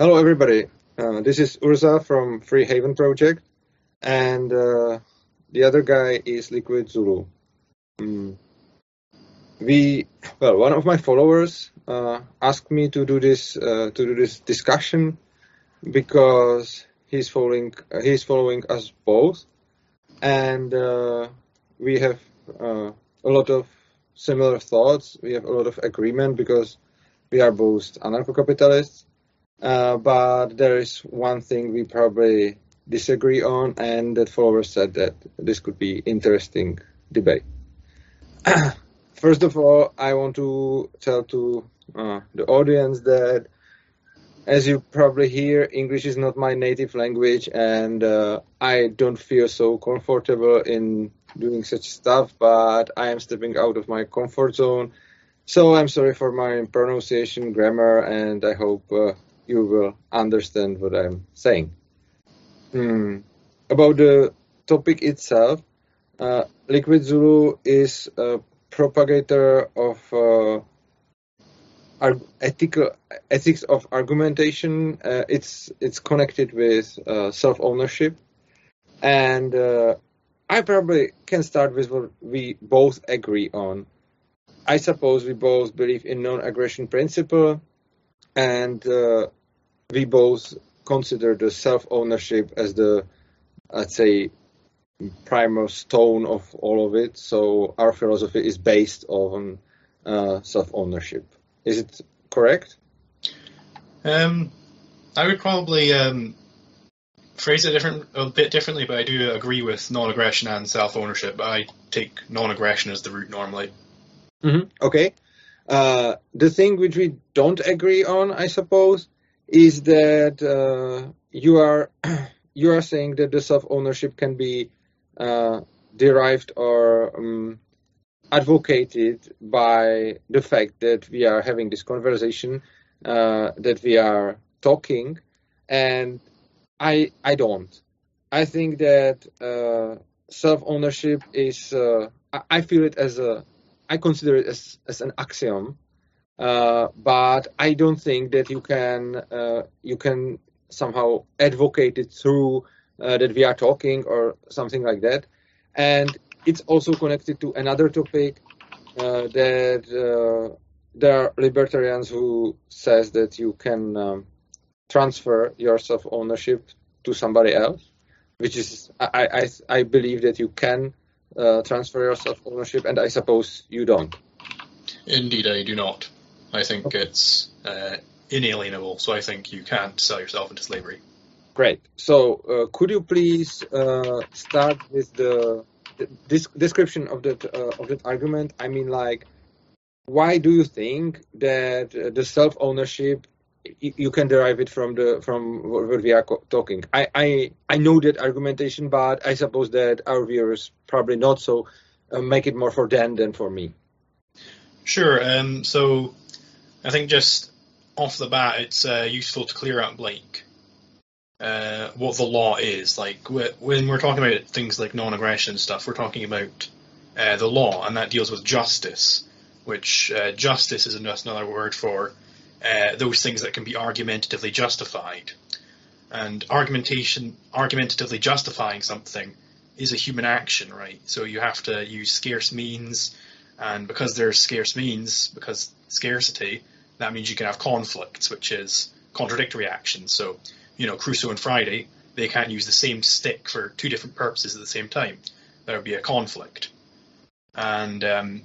Hello, everybody. Uh, this is Urza from Free Haven Project, and uh, the other guy is Liquid Zulu. Mm. We well, one of my followers uh, asked me to do this uh, to do this discussion because he's following he's following us both, and uh, we have uh, a lot of similar thoughts. We have a lot of agreement because we are both anarcho-capitalists. Uh, but there is one thing we probably disagree on, and that follower said that this could be interesting debate. First of all, I want to tell to uh, the audience that, as you probably hear, English is not my native language, and uh, I don't feel so comfortable in doing such stuff. But I am stepping out of my comfort zone, so I'm sorry for my pronunciation, grammar, and I hope uh, you will understand what I'm saying. Hmm. About the topic itself, uh, Liquid Zulu is a propagator of uh, ethical ethics of argumentation. Uh, it's it's connected with uh, self ownership, and uh, I probably can start with what we both agree on. I suppose we both believe in non-aggression principle, and uh, we both consider the self-ownership as the, let's say, primal stone of all of it. So our philosophy is based on uh, self-ownership. Is it correct? Um, I would probably um, phrase it different a bit differently, but I do agree with non-aggression and self-ownership. But I take non-aggression as the root normally. Mm-hmm. Okay. Uh, the thing which we don't agree on, I suppose, is that uh, you are you are saying that the self ownership can be uh, derived or um, advocated by the fact that we are having this conversation, uh, that we are talking, and I I don't. I think that uh, self ownership is uh, I feel it as a I consider it as, as an axiom uh, but I don't think that you can uh, you can somehow advocate it through uh, that we are talking or something like that. And it's also connected to another topic uh, that uh, there are libertarians who says that you can um, transfer your self ownership to somebody else, which is I I, I believe that you can transfer your self ownership, and I suppose you don't. Indeed, I do not. I think it's uh, inalienable, so I think you can't sell yourself into slavery. Great. So, uh, could you please uh, start with the, description of that uh, of that argument? I mean, like, why do you think that uh, the self ownership you can derive it from the from what we are talking? I, I I know that argumentation, but I suppose that our viewers probably not. So, uh, make it more for them than for me. Sure. Um, so I think just off the bat, it's uh, useful to clear up like uh, what the law is. Like when we're talking about things like non-aggression stuff, we're talking about uh, the law, and that deals with justice. Which uh, justice is just another word for uh, those things that can be argumentatively justified. And argumentation, argumentatively justifying something is a human action, right? So you have to use scarce means, and because there's scarce means, because scarcity, that means you can have conflicts, which is contradictory actions. So, you know, Crusoe and Friday, they can't use the same stick for two different purposes at the same time. There would be a conflict. And um,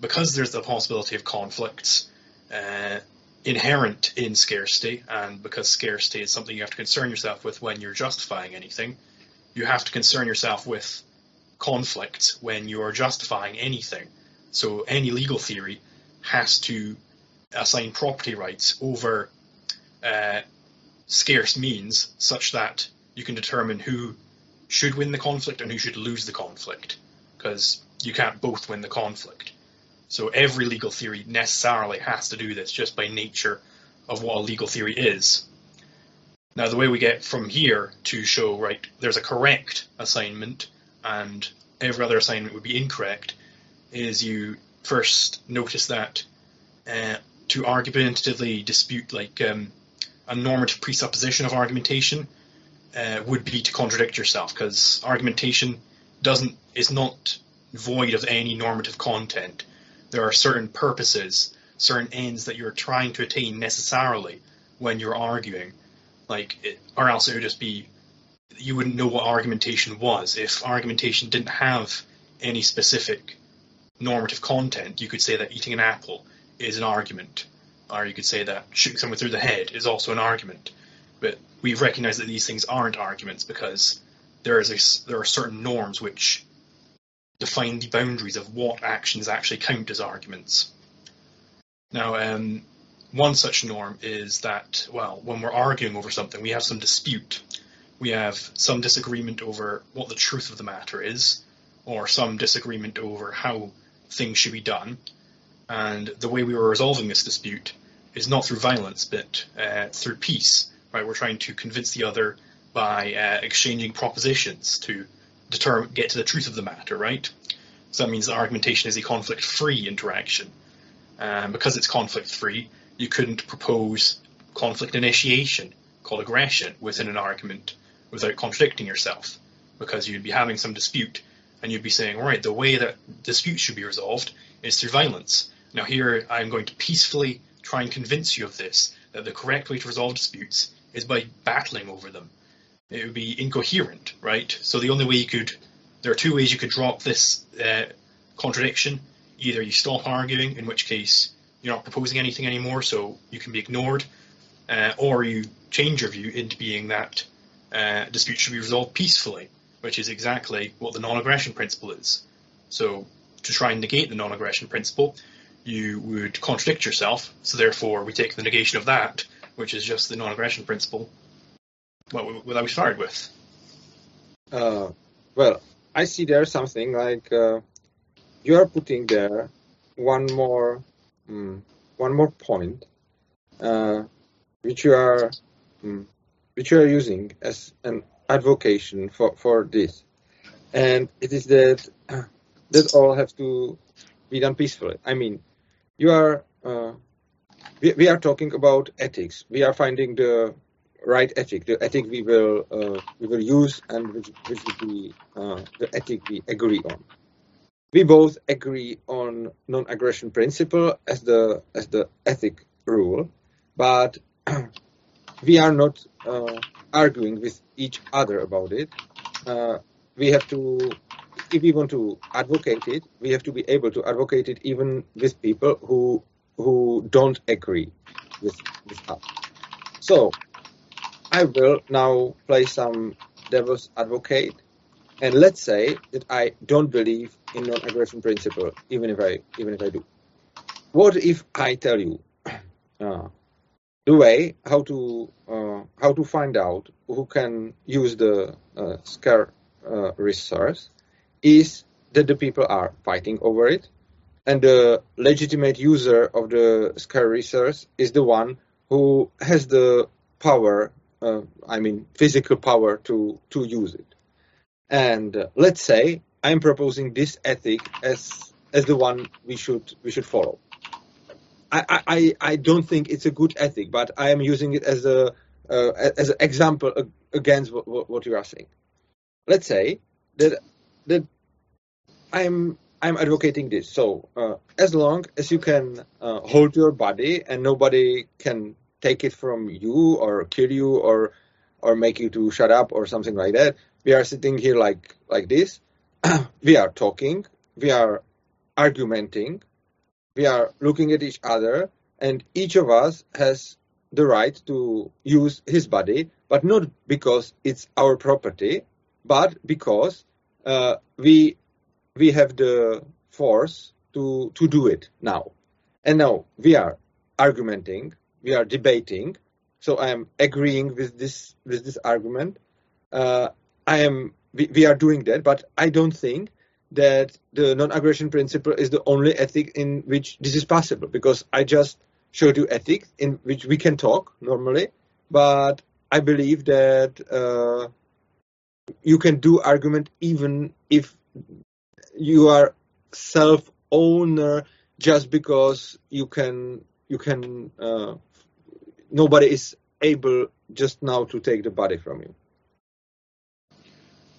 because there's the possibility of conflicts uh, inherent in scarcity, and because scarcity is something you have to concern yourself with when you're justifying anything, you have to concern yourself with conflicts when you are justifying anything. So any legal theory has to assign property rights over uh, scarce means such that you can determine who should win the conflict and who should lose the conflict because you can't both win the conflict. So every legal theory necessarily has to do this just by nature of what a legal theory is. Now, the way we get from here to show, right, there's a correct assignment and every other assignment would be incorrect, is you first notice that uh, to argumentatively dispute like um, a normative presupposition of argumentation uh, would be to contradict yourself, because argumentation doesn't is not void of any normative content. There are certain purposes, certain ends that you're trying to attain necessarily when you're arguing, like, it, or else it would just be you wouldn't know what argumentation was if argumentation didn't have any specific normative content. You could say that eating an apple is an argument, or you could say that shooting someone through the head is also an argument. But we recognize that these things aren't arguments because there is a, there are certain norms which define the boundaries of what actions actually count as arguments. Now, um, one such norm is that, well, when we're arguing over something, we have some dispute. We have some disagreement over what the truth of the matter is, or some disagreement over how things should be done. And the way we were resolving this dispute is not through violence, but uh, through peace. Right? We're trying to convince the other by uh, exchanging propositions to determine, get to the truth of the matter. Right? So that means that argumentation is a conflict-free interaction. Um, because it's conflict-free, you couldn't propose conflict initiation, called aggression, within an argument without contradicting yourself, because you'd be having some dispute and you'd be saying, right, the way that disputes should be resolved is through violence. Now here I'm going to peacefully try and convince you of this, that the correct way to resolve disputes is by battling over them. It would be incoherent, right? So the only way you could, there are two ways you could drop this uh, contradiction. Either you stop arguing, in which case you're not proposing anything anymore, so you can be ignored, uh, or you change your view into being that uh, disputes should be resolved peacefully, which is exactly what the non-aggression principle is. So to try and negate the non-aggression principle, you would contradict yourself. So therefore, we take the negation of that, which is just the non-aggression principle, what, what I we started with. Uh, well, I see there something like uh, you are putting there one more um, one more point, uh, which you are um, which you are using as an advocation for, for this, and it is that that all have to be done peacefully. I mean, you are uh, we, we are talking about ethics. We are finding the right ethic, the ethic we will uh, we will use and which, which will be uh, the ethic we agree on. We both agree on non-aggression principle as the as the ethic rule, but we are not uh, arguing with each other about it. Uh, we have to, if we want to advocate it, we have to be able to advocate it even with people who who don't agree with, with us. So I will now play some devil's advocate, and let's say that I don't believe in non-aggression principle, even if I even if I do. What if I tell you uh, the way how to uh, how to find out who can use the uh, scare uh, resource is that the people are fighting over it, and the legitimate user of the scare resource is the one who has the power, uh, I mean physical power to to use it. And uh, let's say I'm proposing this ethic as as the one we should we should follow. I, I, I don't think it's a good ethic, but I am using it as a uh, as an example against what, what, you are saying. Let's say that that I'm I'm advocating this. So uh, as long as you can uh, hold your body and nobody can take it from you or kill you or or make you to shut up or something like that, we are sitting here like like this. we are talking. We are argumenting we are looking at each other, and each of us has the right to use his body, but not because it's our property, but because uh, we we have the force to to do it now. And now we are argumenting, we are debating. So I am agreeing with this with this argument. Uh, I am we, we are doing that, but I don't think that the non-aggression principle is the only ethic in which this is possible because I just showed you ethics in which we can talk normally, but I believe that uh, you can do argument even if you are self-owner just because you can you can uh, nobody is able just now to take the body from you.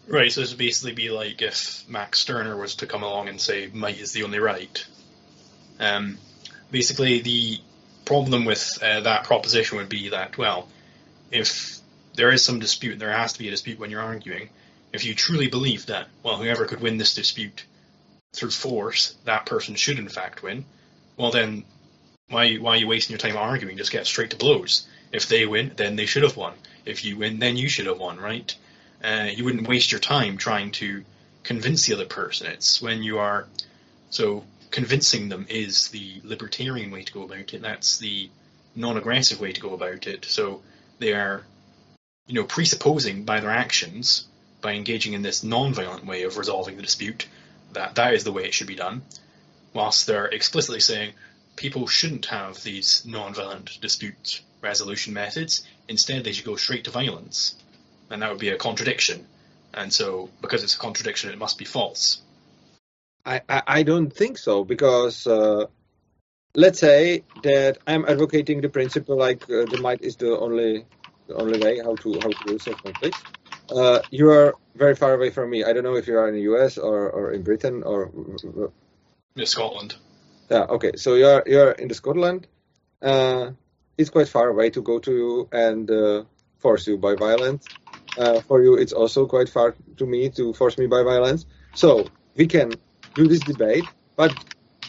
Right, so this would basically be like if Max Stirner was to come along and say might is the only right. Um, basically, the problem with uh, that proposition would be that, well, if there is some dispute, there has to be a dispute when you're arguing. If you truly believe that, well, whoever could win this dispute through force, that person should in fact win, well then, why, why are you wasting your time arguing? Just get straight to blows. If they win, then they should have won. If you win, then you should have won, right? Uh, you wouldn't waste your time trying to convince the other person. It's when you are so convincing them is the libertarian way to go about it. That's the non-aggressive way to go about it. So they are, you know, presupposing by their actions, by engaging in this non-violent way of resolving the dispute, that that is the way it should be done, whilst they're explicitly saying people shouldn't have these non-violent dispute resolution methods. Instead, they should go straight to violence and that would be a contradiction. And so, because it's a contradiction, it must be false. I, I, I don't think so, because uh, let's say that I'm advocating the principle like uh, the might is the only the only way how to how to resolve conflicts. Uh, you are very far away from me. I don't know if you are in the US or, or in Britain or in Scotland. Yeah. Okay. So you are you are in the Scotland. Uh, it's quite far away to go to and uh, force you by violence uh, for you it's also quite far to me to force me by violence. So we can do this debate, but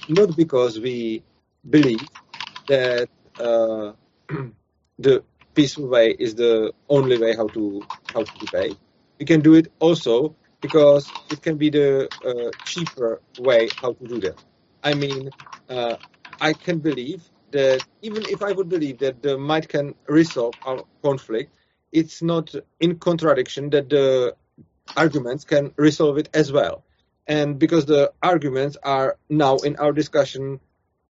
not because we believe that uh, the peaceful way is the only way how to how to debate. We can do it also because it can be the uh, cheaper way how to do that. I mean, uh, I can believe that even if I would believe that the might can resolve our conflict, it's not in contradiction that the arguments can resolve it as well. And because the arguments are now in our discussion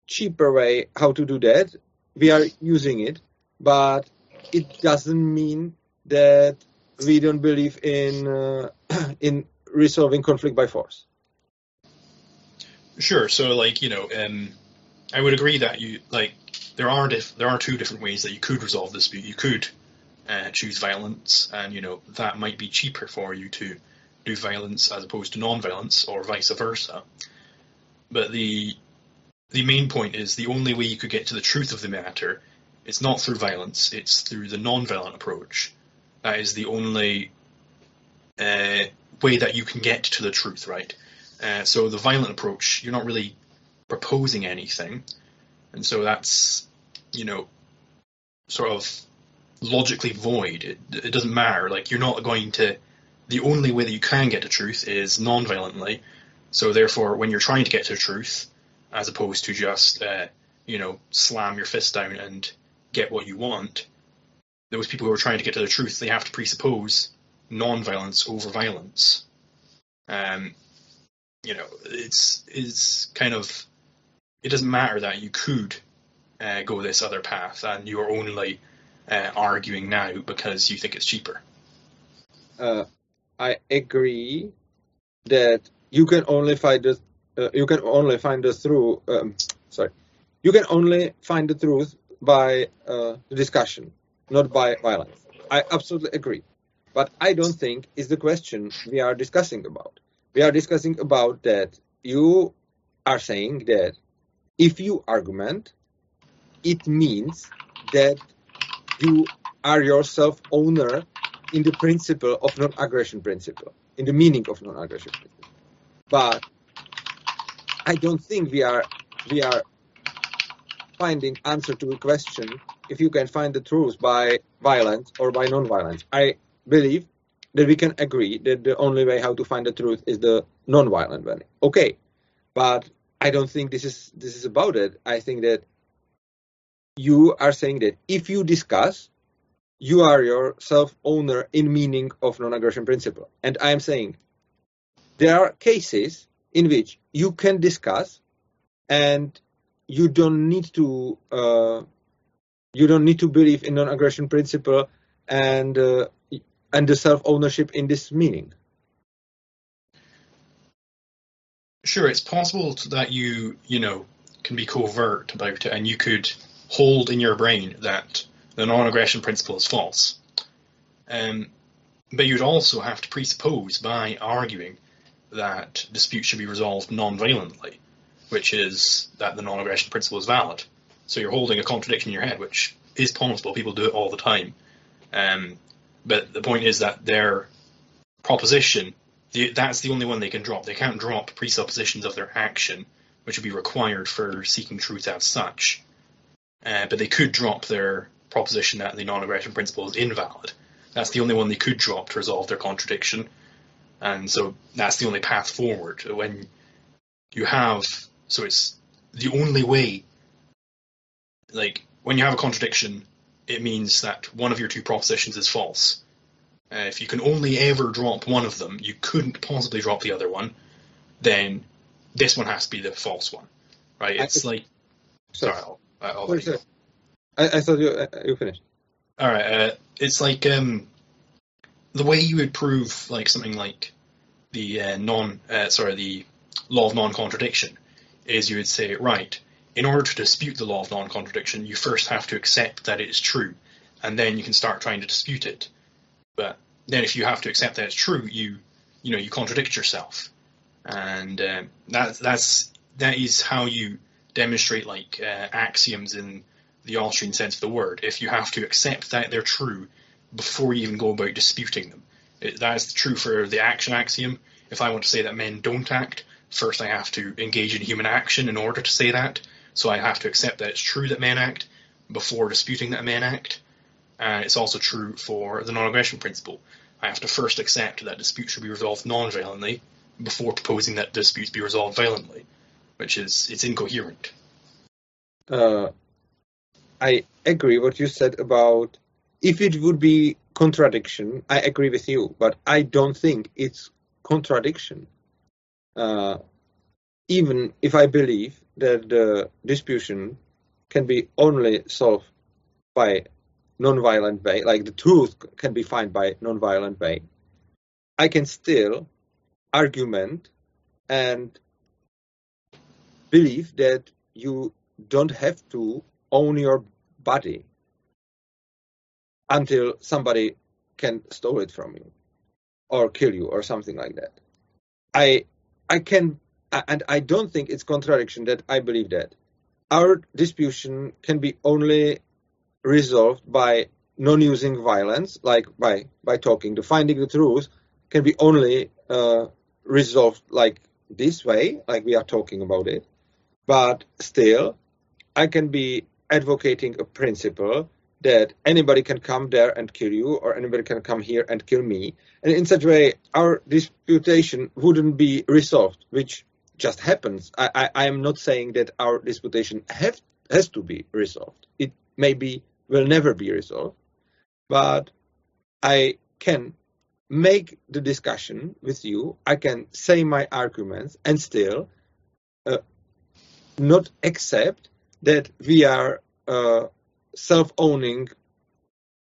cheaper way how to do that, we are using it, but it doesn't mean that we don't believe in uh, in resolving conflict by force. Sure. So, like you know, um, I would agree that you like there are dif- there are two different ways that you could resolve this dispute. You could uh, choose violence, and you know that might be cheaper for you to do violence as opposed to non-violence, or vice versa. But the the main point is the only way you could get to the truth of the matter is not through violence; it's through the non-violent approach. That is the only uh, way that you can get to the truth, right? Uh, so the violent approach, you're not really proposing anything, and so that's you know sort of logically void. It, it doesn't matter. Like you're not going to. The only way that you can get to truth is non-violently. So therefore, when you're trying to get to truth, as opposed to just uh, you know slam your fist down and get what you want, those people who are trying to get to the truth, they have to presuppose non-violence over violence. Um, you know, it's it's kind of it doesn't matter that you could uh, go this other path and you're only uh, arguing now because you think it's cheaper. Uh, I agree that you can only find the uh, you can only find the truth. Um, sorry, you can only find the truth by uh, discussion, not by violence. I absolutely agree, but I don't think is the question we are discussing about. We are discussing about that you are saying that if you argument, it means that you are yourself owner in the principle of non-aggression principle, in the meaning of non-aggression principle. But I don't think we are we are finding answer to a question if you can find the truth by violence or by non-violence. I believe that we can agree that the only way how to find the truth is the non-violent way. Okay, but I don't think this is this is about it. I think that you are saying that if you discuss, you are yourself owner in meaning of non-aggression principle. And I am saying there are cases in which you can discuss and you don't need to uh, you don't need to believe in non-aggression principle and uh, and the self-ownership in this meaning. Sure, it's possible that you you know can be covert about it, and you could hold in your brain that the non-aggression principle is false. Um, but you'd also have to presuppose by arguing that disputes should be resolved non-violently, which is that the non-aggression principle is valid. So you're holding a contradiction in your head, which is possible. People do it all the time. Um, but the point is that their proposition, the, that's the only one they can drop. They can't drop presuppositions of their action, which would be required for seeking truth as such. Uh, but they could drop their proposition that the non-aggression principle is invalid. That's the only one they could drop to resolve their contradiction. And so that's the only path forward. When you have, so it's the only way, like, when you have a contradiction, it means that one of your two propositions is false. Uh, if you can only ever drop one of them, you couldn't possibly drop the other one, then this one has to be the false one, right? It's I, like, sorry, I'll, I'll sorry, sorry. I, I, thought you uh, you finished. All right, uh, it's like um, the way you would prove like something like the uh, non, uh, sorry, the law of non-contradiction is you would say, right, in order to dispute the law of non-contradiction, you first have to accept that it is true, and then you can start trying to dispute it. But then, if you have to accept that it's true, you, you know, you contradict yourself, and um, that that's that is how you demonstrate like uh, axioms in the Austrian sense of the word. If you have to accept that they're true before you even go about disputing them, it, that is true for the action axiom. If I want to say that men don't act, first I have to engage in human action in order to say that. So I have to accept that it's true that men act before disputing that men act. And it's also true for the non-aggression principle. I have to first accept that disputes should be resolved non-violently before proposing that disputes be resolved violently, which is it's incoherent. Uh, I agree what you said about if it would be contradiction. I agree with you, but I don't think it's contradiction. Uh, even if I believe that the disputation can be only solved by non-violent way, like the truth can be found by non-violent way, I can still argument and believe that you don't have to own your body until somebody can steal it from you or kill you or something like that. I I can and I don't think it's contradiction that I believe that our disputation can be only resolved by non-using violence, like by by talking. The finding the truth can be only uh, resolved like this way, like we are talking about it. But still, I can be advocating a principle that anybody can come there and kill you, or anybody can come here and kill me. And in such a way, our disputation wouldn't be resolved, which just happens. I, I, I am not saying that our disputation have, has to be resolved. It maybe will never be resolved, but I can make the discussion with you. I can say my arguments and still uh, not accept that we are uh, self-owning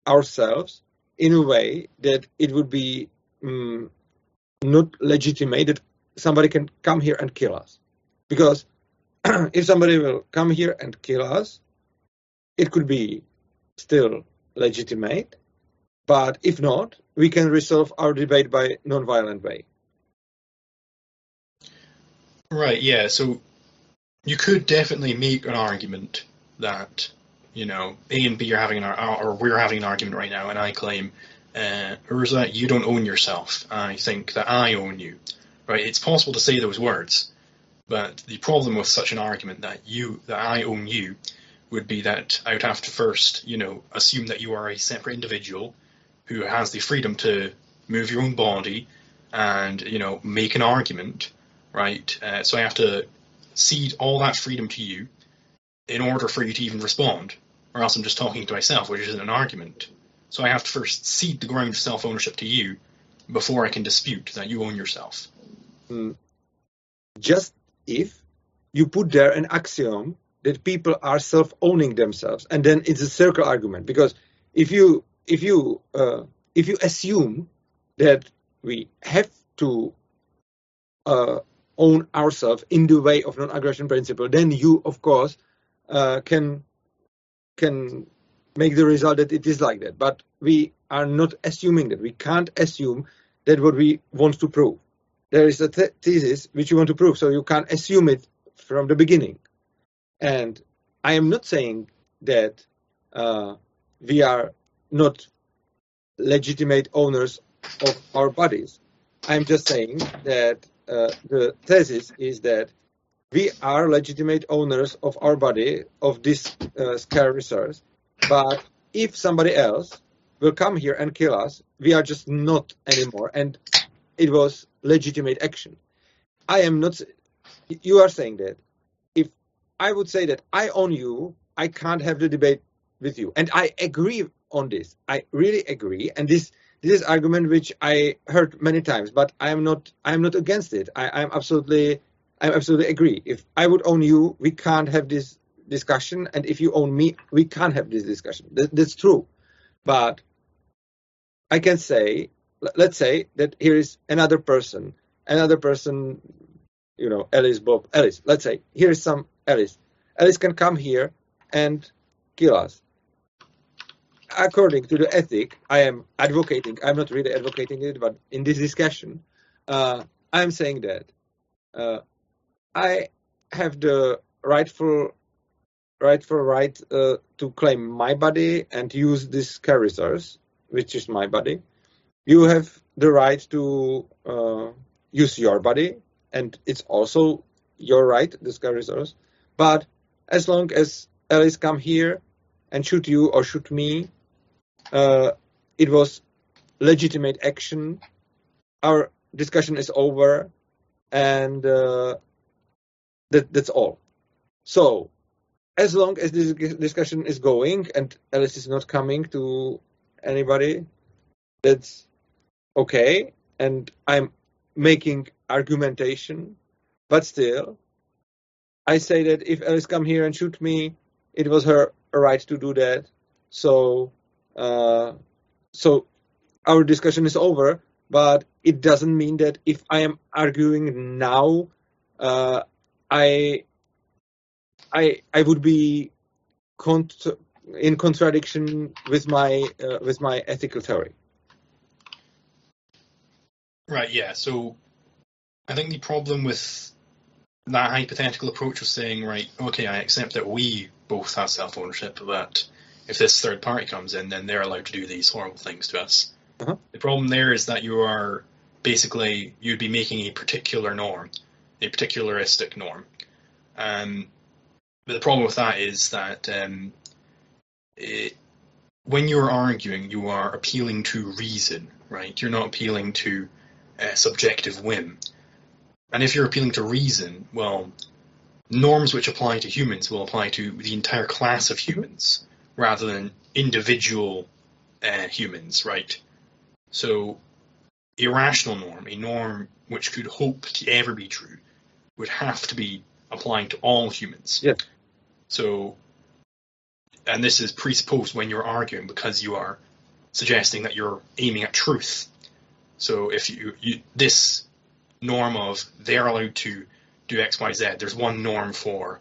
ourselves in a way that it would be um, not legitimate that somebody can come here and kill us. Because if somebody will come here and kill us, it could be still legitimate. But if not, we can resolve our debate by non-violent way. Right. Yeah. So you could definitely make an argument that you know A and B are having an or we're having an argument right now, and I claim, uh, that you don't own yourself. I think that I own you. Right? It's possible to say those words, but the problem with such an argument that you that I own you would be that I would have to first, you know, assume that you are a separate individual who has the freedom to move your own body and, you know, make an argument, right? Uh, so I have to cede all that freedom to you in order for you to even respond, or else I'm just talking to myself, which isn't an argument. So I have to first cede the ground of self ownership to you before I can dispute that you own yourself. Mm. just if you put there an axiom that people are self-owning themselves, and then it's a circle argument. Because if you if you uh, if you assume that we have to uh, own ourselves in the way of non-aggression principle, then you of course uh, can can make the result that it is like that. But we are not assuming that. We can't assume that what we want to prove. There is a th- thesis which you want to prove, so you can't assume it from the beginning. And I am not saying that uh, we are not legitimate owners of our bodies. I'm just saying that uh, the thesis is that we are legitimate owners of our body, of this uh, scarce resource, but if somebody else will come here and kill us, we are just not anymore. And it was legitimate action. I am not. You are saying that. If I would say that I own you, I can't have the debate with you. And I agree on this. I really agree. And this this is argument which I heard many times, but I am not I am not against it. I am absolutely I absolutely agree. If I would own you, we can't have this discussion, and if you own me, we can't have this discussion. That, that's true. But I can say, let's say that here is another person, another person, you know, Alice, Bob, Alice. Let's say here is some Alice. Alice can come here and kill us according to the ethic I am advocating, I'm not really advocating it, but in this discussion, uh, I'm saying that uh, I have the rightful rightful right uh, to claim my body and use this resource, which is my body. You have the right to uh, use your body, and it's also your right, this resource. But as long as Alice come here and shoot you or shoot me, uh, it was legitimate action. Our discussion is over, and uh, that, that's all. So, as long as this discussion is going and Alice is not coming to anybody, that's okay. And I'm making argumentation, but still, I say that if Alice come here and shoot me, it was her right to do that. So uh, so our discussion is over, but it doesn't mean that if I am arguing now, uh, I, I, I would be cont- in contradiction with my uh, with my ethical theory. Right. Yeah. So I think the problem with that hypothetical approach of saying, right, okay, I accept that we both have self ownership, but if this third party comes in, then they're allowed to do these horrible things to us. Uh-huh. The problem there is that you are basically you'd be making a particular norm, a particularistic norm. Um, but the problem with that is that um, it, when you're arguing, you are appealing to reason, right? You're not appealing to uh, subjective whim. And if you're appealing to reason, well, norms which apply to humans will apply to the entire class of humans rather than individual uh, humans, right? So, a rational norm, a norm which could hope to ever be true, would have to be applying to all humans. Yes. So, and this is presupposed when you're arguing because you are suggesting that you're aiming at truth. So, if you, you this norm of they're allowed to do X, Y, Z, there's one norm for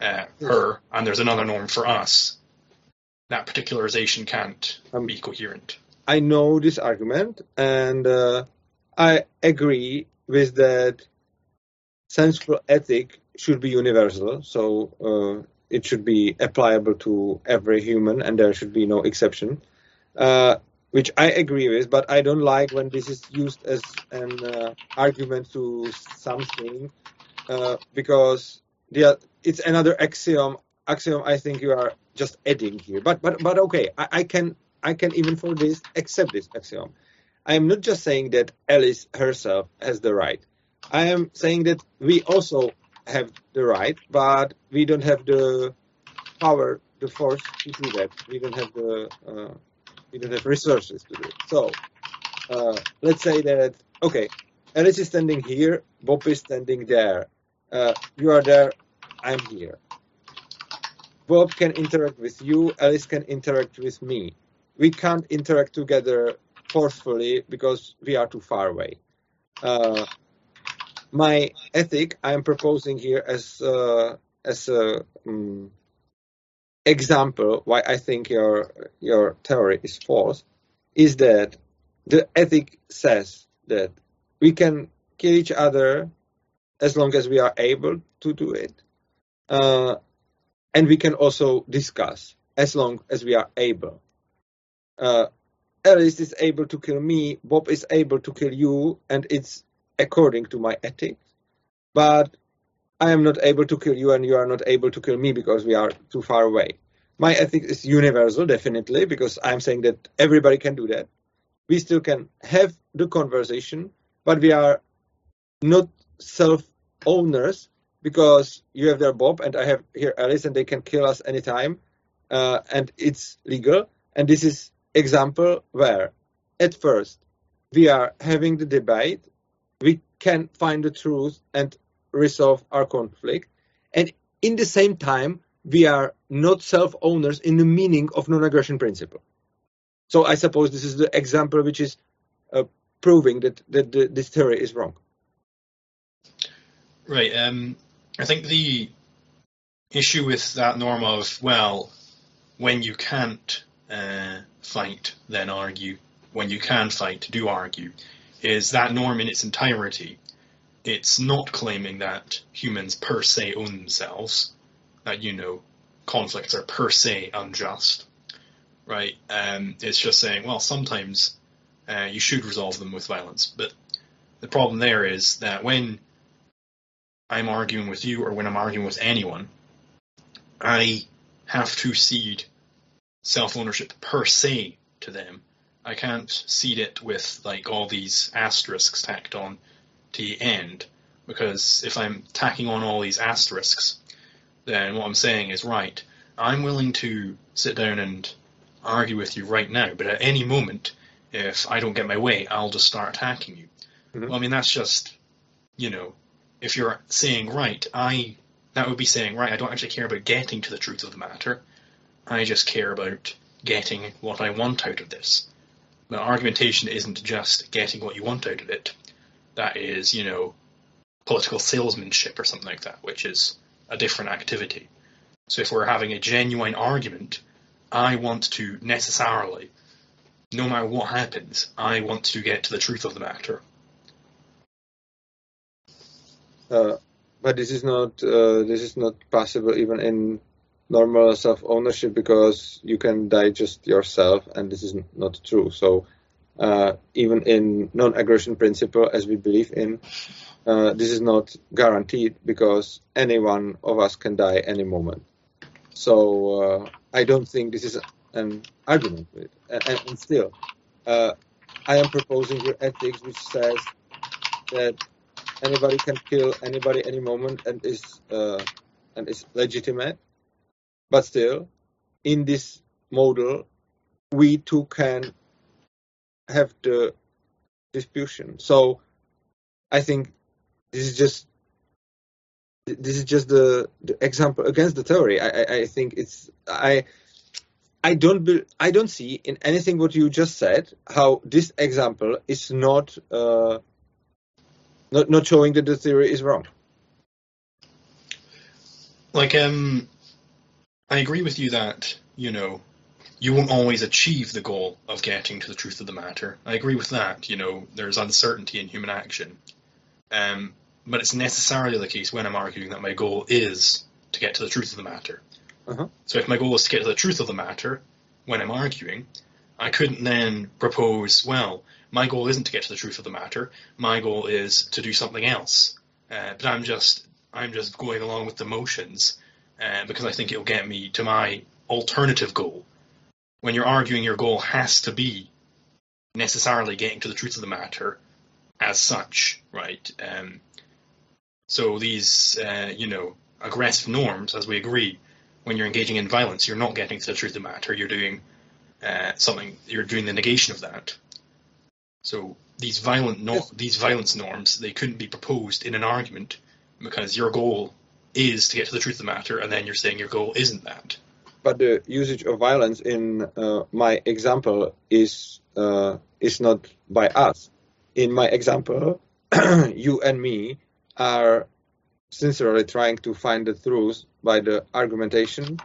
uh, her, and there's another norm for us that particularization can't um, be coherent. I know this argument, and uh, I agree with that. Sensible ethic should be universal, so uh, it should be applicable to every human, and there should be no exception. Uh, which I agree with, but I don't like when this is used as an uh, argument to something, uh, because the, it's another axiom. Axiom I think you are just adding here. But but but okay, I, I can I can even for this accept this axiom. I am not just saying that Alice herself has the right. I am saying that we also have the right, but we don't have the power, the force to do that. We don't have the uh, we don't have resources to do it. So uh, let's say that okay, Alice is standing here, Bob is standing there. Uh, you are there, I'm here. Bob can interact with you, Alice can interact with me. We can't interact together forcefully because we are too far away. Uh, my ethic I am proposing here as uh, as a um, example why I think your your theory is false is that the ethic says that we can kill each other as long as we are able to do it, uh, and we can also discuss as long as we are able. Uh, Alice is able to kill me, Bob is able to kill you, and it's according to my ethics. But I am not able to kill you, and you are not able to kill me because we are too far away. My ethic is universal, definitely, because I'm saying that everybody can do that. We still can have the conversation, but we are not self owners because you have there Bob and I have here Alice, and they can kill us anytime, uh, and it's legal. And this is example where, at first, we are having the debate, we can find the truth and resolve our conflict, and in the same time, we are not self-owners in the meaning of non-aggression principle. So I suppose this is the example which is uh, proving that, that the, this theory is wrong. Right. Um, I think the issue with that norm of well, when you can't uh, fight, then argue. When you can fight, do argue. Is that norm in its entirety? It's not claiming that humans per se own themselves, that you know conflicts are per se unjust, right? Um, it's just saying, well, sometimes uh, you should resolve them with violence, but the problem there is that when I'm arguing with you or when I'm arguing with anyone, I have to cede self ownership per se to them. I can't cede it with like all these asterisks tacked on the end because if I'm tacking on all these asterisks, then what I'm saying is right. I'm willing to sit down and argue with you right now, but at any moment, if I don't get my way, I'll just start attacking you. Mm-hmm. Well, I mean, that's just, you know, if you're saying right, I that would be saying right. I don't actually care about getting to the truth of the matter. I just care about getting what I want out of this. But argumentation isn't just getting what you want out of it. That is, you know, political salesmanship or something like that, which is a different activity. So if we're having a genuine argument, I want to necessarily, no matter what happens, I want to get to the truth of the matter. Uh, but this is not uh, this is not possible even in normal self ownership because you can digest yourself, and this is not true. So uh, even in non aggression principle, as we believe in, uh, this is not guaranteed because any one of us can die any moment. So uh, I don't think this is an argument. And, and still, uh, I am proposing your ethics, which says that anybody can kill anybody any moment and is uh, and is legitimate. But still, in this model, we too can have the disputation. So I think this is just this is just the, the example against the theory. I, I, I think it's I I don't be, I don't see in anything what you just said how this example is not uh, not not showing that the theory is wrong. Like um, I agree with you that you know you won't always achieve the goal of getting to the truth of the matter. I agree with that. You know, there's uncertainty in human action. Um, but it's necessarily the case when I'm arguing that my goal is to get to the truth of the matter. Uh-huh. So if my goal is to get to the truth of the matter when I'm arguing, I couldn't then propose, well, my goal isn't to get to the truth of the matter. My goal is to do something else. Uh, but I'm just I'm just going along with the motions uh, because I think it'll get me to my alternative goal. When you're arguing, your goal has to be necessarily getting to the truth of the matter as such, right? Um, so these, uh, you know, aggressive norms, as we agree, when you're engaging in violence, you're not getting to the truth of the matter. You're doing uh, something. You're doing the negation of that. So these violent no- these violence norms they couldn't be proposed in an argument because your goal is to get to the truth of the matter, and then you're saying your goal isn't that. But the usage of violence in uh, my example is uh, is not by us. In my example, you and me are sincerely trying to find the truth by the argumentation,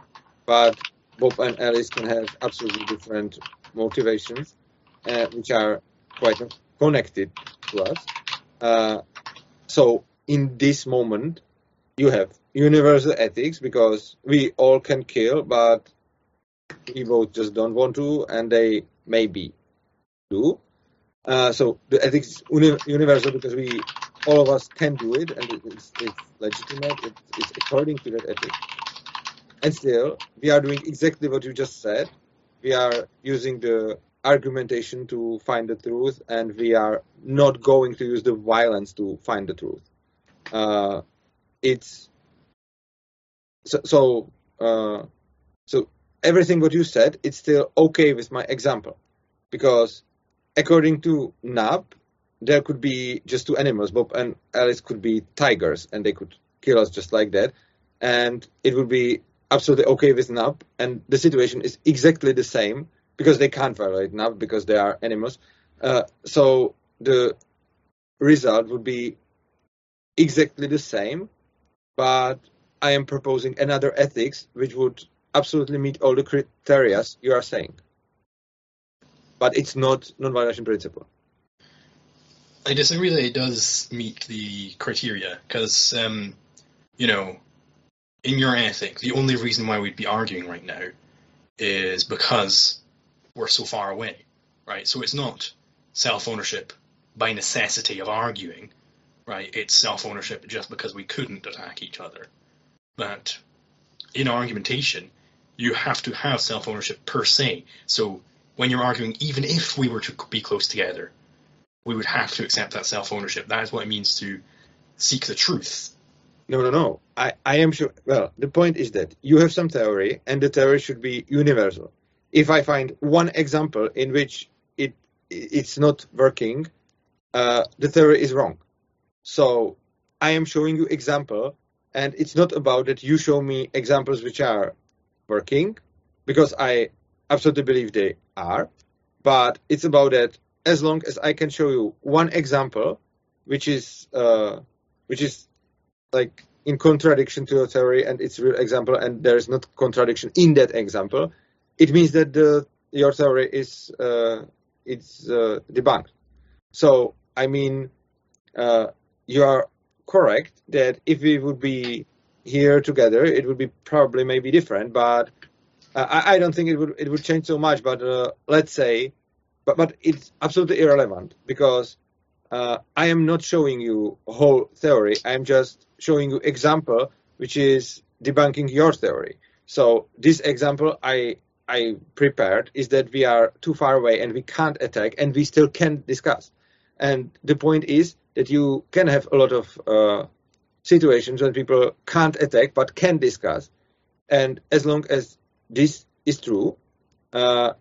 but Bob and Alice can have absolutely different motivations, uh, which are quite connected to us. Uh, so in this moment, you have universal ethics because we all can kill, but we both just don't want to, and they maybe do. Uh, so the ethics is uni- universal because we all of us can do it, and it's, it's legitimate. It, it's according to that ethic. And still, we are doing exactly what you just said. We are using the argumentation to find the truth, and we are not going to use the violence to find the truth. Uh, it's so so, uh, so everything what you said, it's still okay with my example, because according to NAP, there could be just two animals. Bob and Alice could be tigers, and they could kill us just like that, and it would be absolutely okay with NAP, and the situation is exactly the same because they can't violate NAP because they are animals. Uh, so the result would be exactly the same, but I am proposing another ethics which would absolutely meet all the criteria you are saying. But it's not non-violation principle. I disagree that it does meet the criteria because, um, you know, in your ethic, the only reason why we'd be arguing right now is because we're so far away, right? So it's not self ownership by necessity of arguing, right? It's self ownership just because we couldn't attack each other. But in argumentation, you have to have self ownership per se. So when you're arguing, even if we were to be close together, we would have to accept that self ownership. That is what it means to seek the truth. No, no, no. I, I am sure. Well, the point is that you have some theory, and the theory should be universal. If I find one example in which it it's not working, uh, the theory is wrong. So I am showing you example, and it's not about that you show me examples which are working, because I absolutely believe they are, but it's about that as long as I can show you one example, which is uh, which is like in contradiction to your theory and its real example, and there is not contradiction in that example, it means that the, your theory is uh, it's uh, debunked. So I mean, uh, you are correct that if we would be here together, it would be probably maybe different, but uh, I, I, don't think it would it would change so much. But uh, let's say, but but it's absolutely irrelevant because uh, I am not showing you whole theory. I am just showing you example which is debunking your theory. So this example I I prepared is that we are too far away and we can't attack and we still can discuss. And the point is that you can have a lot of uh, situations when people can't attack but can discuss. And as long as this is true, uh,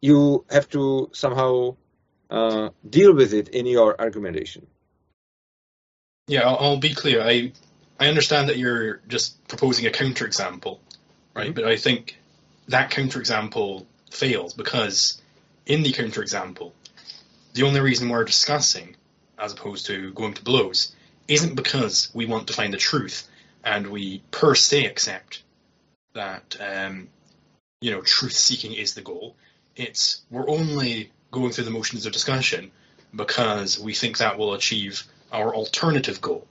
you have to somehow uh, deal with it in your argumentation. Yeah, I'll, I'll, be clear. I I understand that you're just proposing a counterexample, right? Mm-hmm. But I think that counterexample fails because in the counterexample, the only reason we're discussing, as opposed to going to blows, isn't because we want to find the truth and we per se accept that um, you know truth seeking is the goal. It's we're only going through the motions of discussion because we think that will achieve our alternative goal.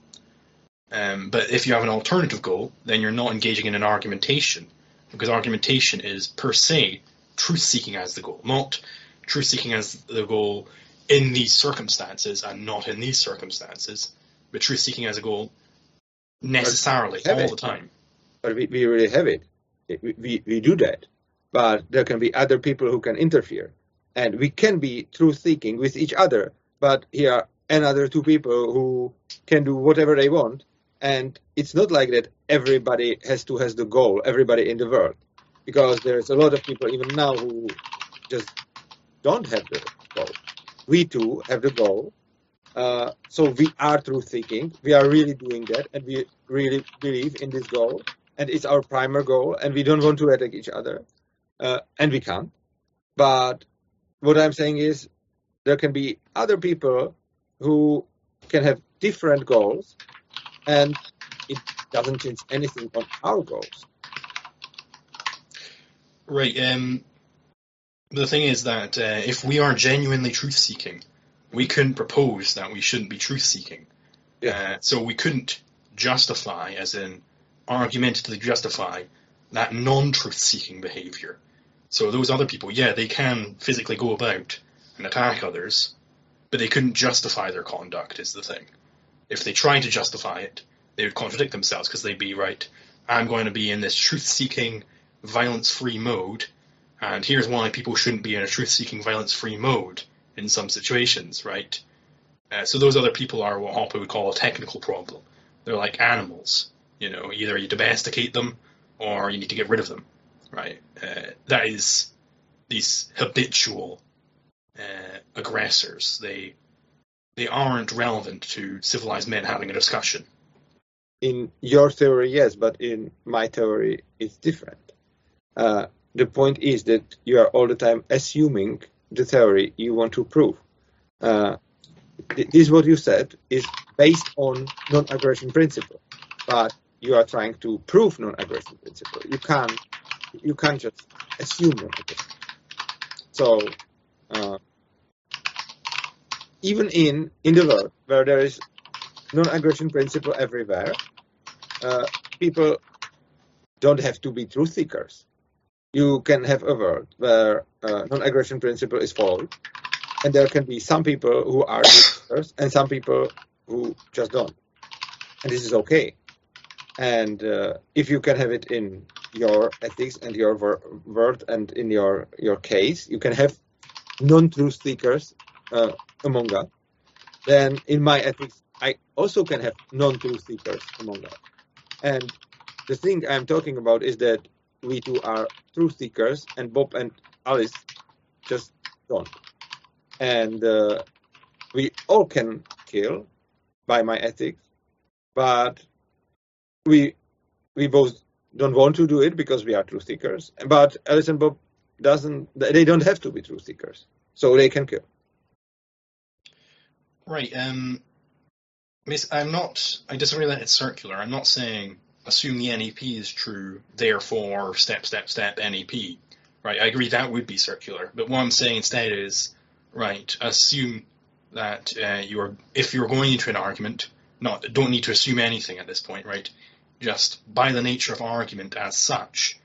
Um, but if you have an alternative goal, then you're not engaging in an argumentation, because argumentation is per se truth seeking as the goal, not truth seeking as the goal in these circumstances and not in these circumstances, but truth seeking as a goal necessarily all the time. But we, we really have it. We, we, we do that. But there can be other people who can interfere. And we can be truth seeking with each other, but here are another two people who can do whatever they want. And it's not like that everybody has to has the goal, everybody in the world, because there's a lot of people even now who just don't have the goal. We too have the goal. Uh, so we are truth seeking. We are really doing that, and we really believe in this goal, and it's our primary goal. And we don't want to attack each other, uh, and we can't. But what I'm saying is, there can be other people who can have different goals, and it doesn't change anything on our goals. Right. Um, the thing is that uh, if we are genuinely truth seeking, we couldn't propose that we shouldn't be truth seeking. Yeah. Uh, so we couldn't justify, as in argumentatively justify, that non truth seeking behavior. So those other people, yeah, they can physically go about and attack others, but they couldn't justify their conduct, is the thing. If they tried to justify it, they would contradict themselves because they'd be right, I'm going to be in this truth seeking, violence free mode, and here's why people shouldn't be in a truth seeking, violence free mode in some situations, right? Uh, so those other people are what Hoppe would call a technical problem. They're like animals. You know, either you domesticate them or you need to get rid of them, right? Uh, that is these habitual uh, aggressors. They they aren't relevant to civilized men having a discussion. In your theory, yes, but in my theory, it's different. Uh, the point is that you are all the time assuming the theory you want to prove. Uh, this what you said is based on non-aggression principle, but you are trying to prove non-aggression principle. You can't you can't just assume non-aggression. So uh, even in in the world where there is non-aggression principle everywhere, uh, people don't have to be truth seekers. You can have a world where uh, non-aggression principle is followed, and there can be some people who are seekers and some people who just don't, and this is okay. And uh, if you can have it in your ethics and your wor- word and in your your case, you can have non-truth seekers uh, among us. Then in my ethics, I also can have non-truth seekers among us. And the thing I'm talking about is that we two are truth seekers, and Bob and Alice just don't. And uh, we all can kill by my ethics, but we we both don't want to do it because we are truth seekers. But Alice and Bob doesn't. They don't have to be truth seekers, so they can kill. Right. Um, Miss, I'm not. I disagree that it's circular. I'm not saying assume the NAP is true, therefore step, step, step NAP. Right. I agree that would be circular. But what I'm saying instead is right. Assume that uh, you are if you're going into an argument. Not don't need to assume anything at this point. Right. Just by the nature of argument as such,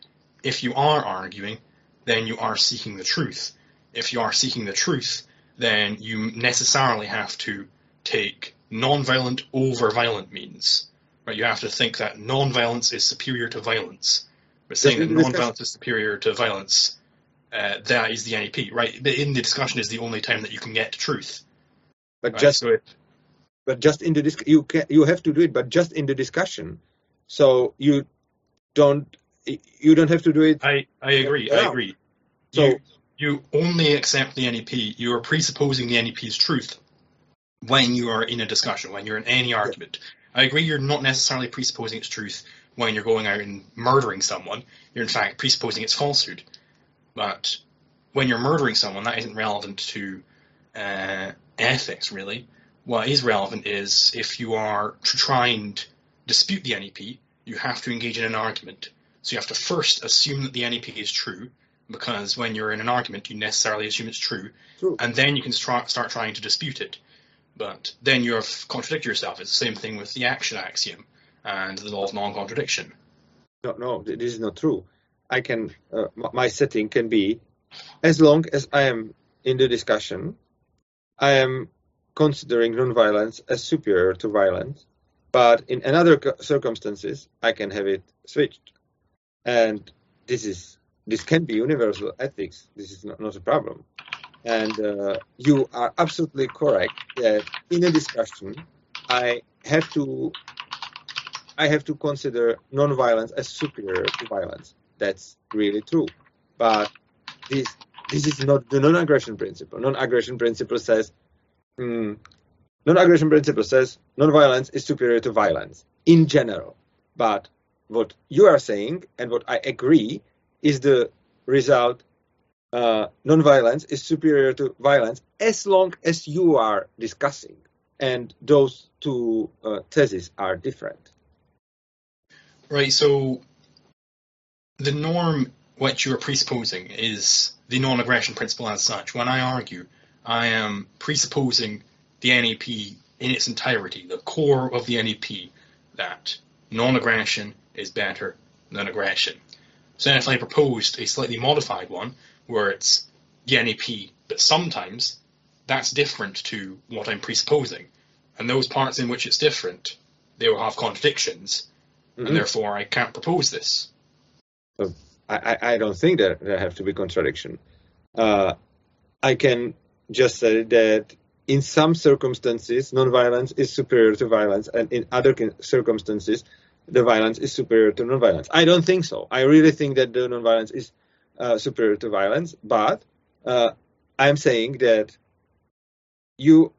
if you are arguing, then you are seeking the truth. If you are seeking the truth, then you necessarily have to take non-violent over violent means. Right? You have to think that non-violence is superior to violence. But saying that non-violence is superior to violence, uh, that is the NAP, right? In the discussion is the only time that you can get truth. But right? just so but just in the dis- you can you have to do it, but just in the discussion. So you don't you don't have to do it. I I agree. I agree. So you, you only accept the NAP. You are presupposing the NAP's truth when you are in a discussion, when you're in any argument. I agree. You're not necessarily presupposing its truth when you're going out and murdering someone. You're in fact presupposing its falsehood. But when you're murdering someone, that isn't relevant to uh, ethics, really. What is relevant is if you are to try and dispute the NAP, you have to engage in an argument. So you have to first assume that the NAP is true, because when you're in an argument, you necessarily assume it's true, True. and then you can start start trying to dispute it. But then you have contradicted yourself. It's the same thing with the action axiom and the law of non-contradiction. no, no, this is not true. I can uh, my setting can be as long as I am in the discussion, I am considering non-violence as superior to violence. But in another circumstances, I can have it switched, and this is this can be universal ethics. This is not, not a problem. And uh, you are absolutely correct that in a discussion, I have to I have to consider non-violence as superior to violence. That's really true. But this this is not the non-aggression principle. Non-aggression principle says hmm, non-aggression principle says non-violence is superior to violence in general. But what you are saying and what I agree is the result. Uh, non-violence is superior to violence as long as you are discussing, and those two uh, theses are different. Right. So the norm what you are presupposing is the non-aggression principle as such. When I argue, I am presupposing the NAP in its entirety, the core of the NAP, that non-aggression is better than aggression. So then if I proposed a slightly modified one, where it's the NAP, but sometimes that's different to what I'm presupposing. And those parts in which it's different, they will have contradictions, Mhm. and therefore I can't propose this. I, I, I don't think that there have to be contradiction. Uh, I can just say that in some circumstances, non-violence is superior to violence, and in other circumstances, the violence is superior to non-violence. I don't think so. I really think that the non-violence is uh, superior to violence, but uh, I'm saying that you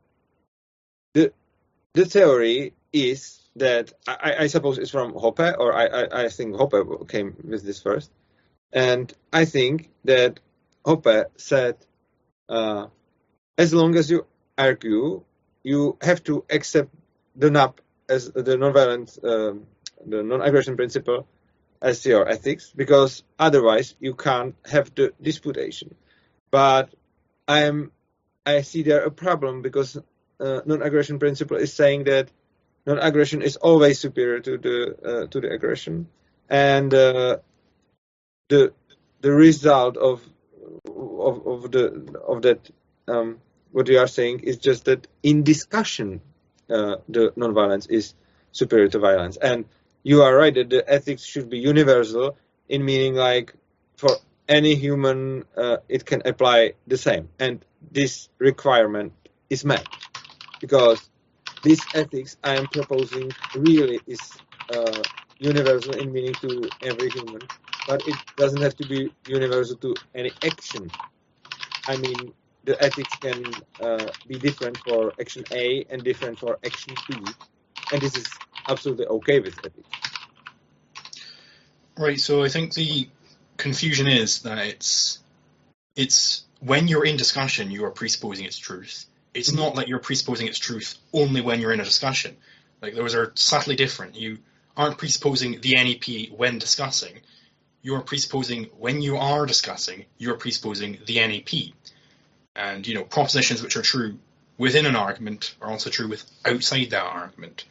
the the theory is that I, I suppose it's from Hoppe, or I, I, I think Hoppe came with this first, and I think that Hoppe said, uh, as long as you argue, you have to accept the NAP as the nonviolent, um, the non-aggression principle as ethics, because otherwise you can't have the disputation. But I'm, I see there a problem because uh, non-aggression principle is saying that non-aggression is always superior to the uh, to the aggression, and uh, the the result of of, of the of that um, what you are saying is just that in discussion uh, the non-violence is superior to violence, and you are right that the ethics should be universal in meaning like for any human uh, it can apply the same, and this requirement is met because this ethics I am proposing really is uh, universal in meaning to every human, but it doesn't have to be universal to any action. I mean, the ethics can uh, be different for action A and different for action B, and this is absolutely okay with it. Right. So I think the confusion is that it's it's when you're in discussion, you are presupposing its truth. It's not that you're presupposing its truth only when you're in a discussion. Like those are subtly different. You aren't presupposing the NAP when discussing. You're presupposing when you are discussing, you're presupposing the NAP. And you know, propositions which are true within an argument are also true with outside that argument.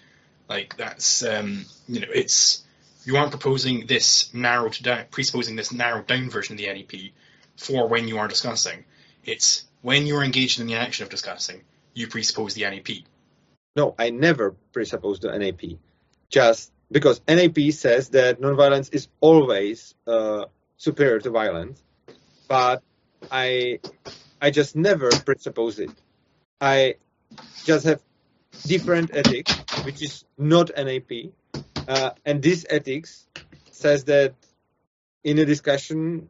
Like that's um, you know, it's you aren't proposing this narrowed down, presupposing this narrowed down version of the NAP for when you are discussing. It's when you're engaged in the action of discussing, you presuppose the NAP. No, I never presuppose the NAP. Just because NAP says that nonviolence is always uh, superior to violence, but I I just never presuppose it. I just have different ethics, which is not NAP, uh, and this ethics says that in a discussion,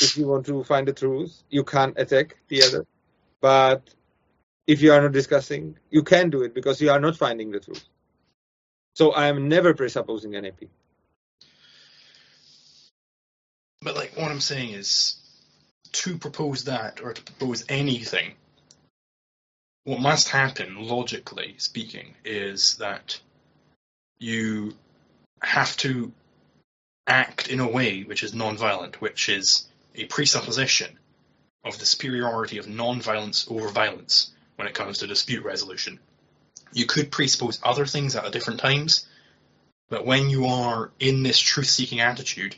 if you want to find the truth, you can't attack the other, but if you are not discussing, you can do it because you are not finding the truth. So I am never presupposing NAP. But like what I'm saying is to propose that or to propose anything, what must happen, logically speaking, is that you have to act in a way which is non-violent, which is a presupposition of the superiority of non-violence over violence when it comes to dispute resolution. You could presuppose other things at different times, but when you are in this truth-seeking attitude,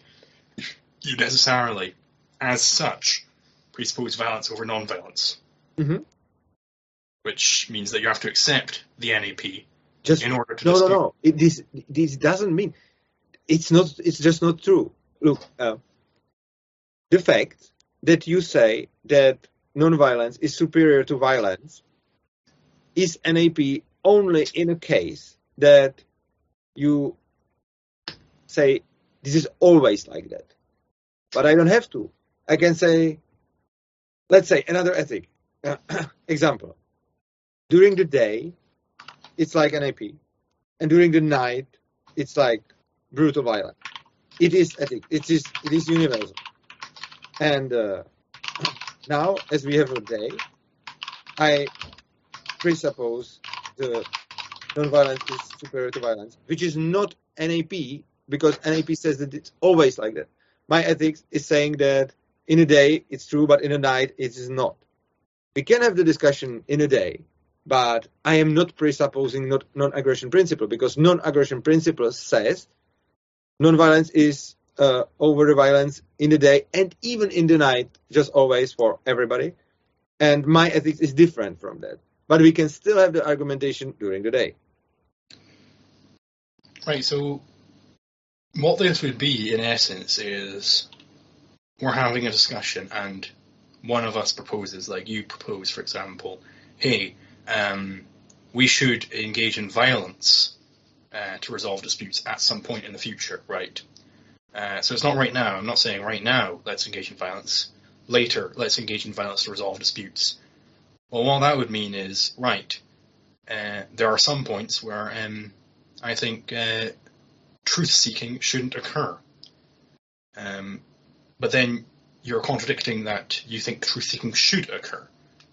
you necessarily, as such, presuppose violence over non-violence. Mhm. Which means that you have to accept the NAP Just in order to no, no, dispute. no. It, this this doesn't mean it's not. It's just not true. Look, uh, the fact that you say that nonviolence is superior to violence is NAP only in a case that you say this is always like that. But I don't have to. I can say, let's say another ethic example. During the day, it's like NAP, and during the night, it's like brutal violence. It is ethic. It is it is universal. And uh, now, as we have a day, I presuppose the non-violence is superior to violence, which is not NAP because NAP says that it's always like that. my ethics is saying that in a day it's true, but in a night it is not. We can have the discussion in a day, but I am not presupposing non-aggression principle because non-aggression principle says non-violence is uh, over the violence in the day and even in the night, just always for everybody. And my ethics is different from that. But we can still have the argumentation during the day. Right. So, what this would be, in essence, is we're having a discussion, and one of us proposes, like you propose, for example, hey, um, we should engage in violence uh, to resolve disputes at some point in the future, right? Uh, so it's not right now. I'm not saying right now let's engage in violence. Later, let's engage in violence to resolve disputes. Well, what that would mean is, right, uh, there are some points where um, I think uh, truth seeking shouldn't occur. Um, but then you're contradicting that you think truth seeking should occur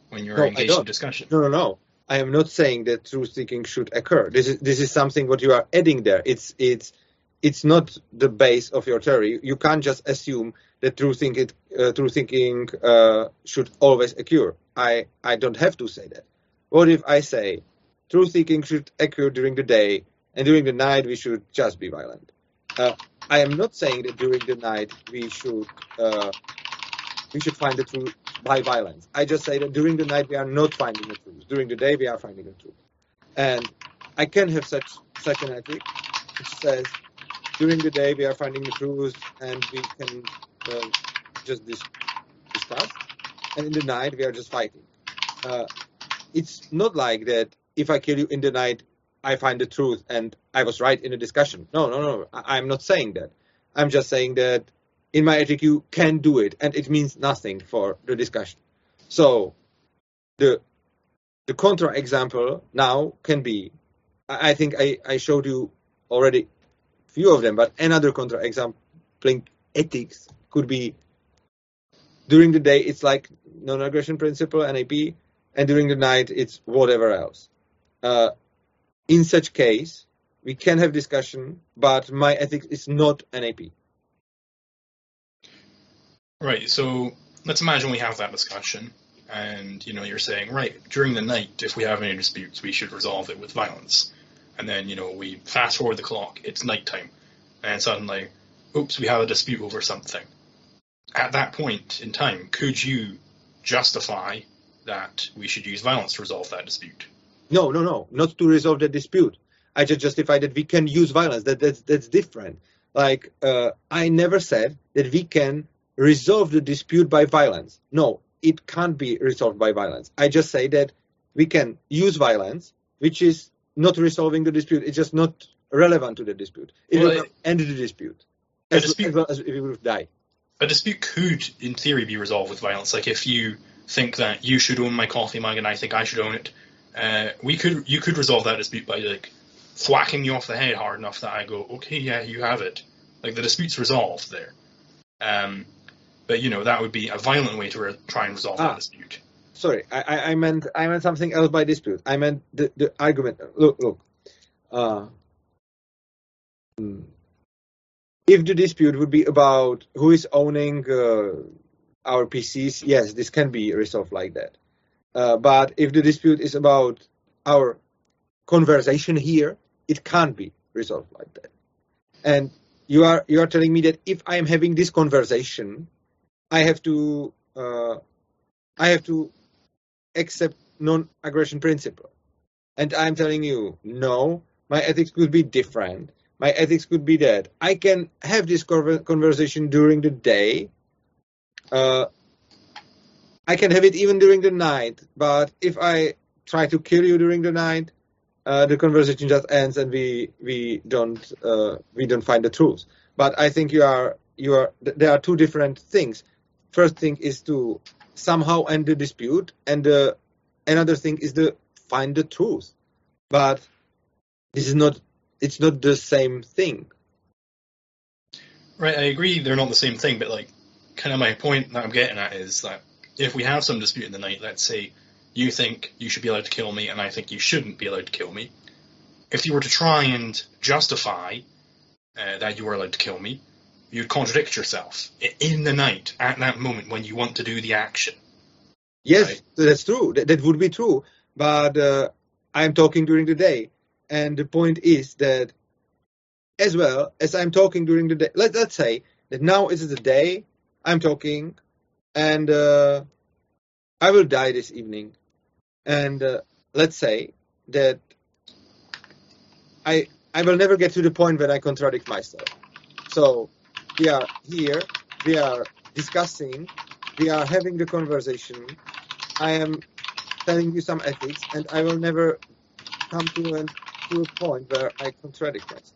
when you're No, engaged in discussion. No, no, no. I am not saying that truth seeking should occur. This is this is something what you are adding there. It's it's it's not the base of your theory. You can't just assume that truth thinking uh, thinking uh, should always occur. I I don't have to say that. What if I say truth seeking should occur during the day and during the night we should just be violent? Uh, I am not saying that during the night we should uh, we should find the truth by violence. I just say that during the night we are not finding the truth. During the day we are finding the truth. And I can have such such an ethic which says during the day we are finding the truth and we can uh, just dis- discuss, and in the night we are just fighting. Uh, it's not like that. If I kill you in the night, I find the truth and I was right in the discussion. No, no, no. I- I'm not saying that. I'm just saying that in my you can do it, and it means nothing for the discussion. So the the contra example now can be. I think I, I showed you already few of them, but another contra exampling ethics could be during the day it's like non-aggression principle NAP, and during the night it's whatever else. Uh, in such case, we can have discussion, but my ethics is not NAP. Right. So let's imagine we have that discussion, and you know you're saying, right, during the night, if we have any disputes, we should resolve it with violence. And then you know we fast forward the clock, it's nighttime, and suddenly, oops, we have a dispute over something. At that point in time, could you justify that we should use violence to resolve that dispute? No, no, no, not to resolve the dispute. I just justify that we can use violence. That that's that's different. Like uh, I never said that we can resolve the dispute by violence. No, it can't be resolved by violence. I just say that we can use violence, which is not resolving the dispute. It's just not relevant to the dispute. It Well, will it- end the dispute. A As, dispute- as well as if we would die. A dispute could, in theory, be resolved with violence. Like if you think that you should own my coffee mug and I think I should own it, uh, we could you could resolve that dispute by like thwacking me off the head hard enough that I go, okay, yeah, you have it. Like the dispute's resolved there. Um, but you know that would be a violent way to re- try and resolve Ah. that dispute. sorry, I, I, meant I meant something else by dispute. I meant the, the argument. Look, look. Uh, hmm. if the dispute would be about who is owning uh, our PCs, yes, this can be resolved like that. Uh, but if the dispute is about our conversation here, it can't be resolved like that. And you are you are telling me that if I am having this conversation, I have to uh, I have to accept non-aggression principle. And I'm telling you, no, my ethics could be different. My ethics could be that I can have this conversation during the day. Uh, I can have it even during the night. But if I try to kill you during the night, uh, the conversation just ends and we we don't uh, we don't find the truth. But I think you are you are there are two different things. First thing is to somehow end the dispute, and another thing is to find the truth. But this is not it's not the same thing. Right, I agree they're not the same thing, but like, kind of my point that I'm getting at is that if we have some dispute in the night, let's say you think you should be allowed to kill me and I think you shouldn't be allowed to kill me, if you were to try and justify uh, that you are allowed to kill me, you'd contradict yourself in the night at that moment when you want to do the action. Yes, Right. that's true. That, that would be true. But uh, I'm talking during the day, and the point is that as well as I'm talking during the day. Let, let's say that now is the day I'm talking, and uh, I will die this evening. And uh, let's say that I I will never get to the point when I contradict myself. So we are here, we are discussing, we are having the conversation. I am telling you some ethics, and I will never come to, an, to a point where I contradict myself.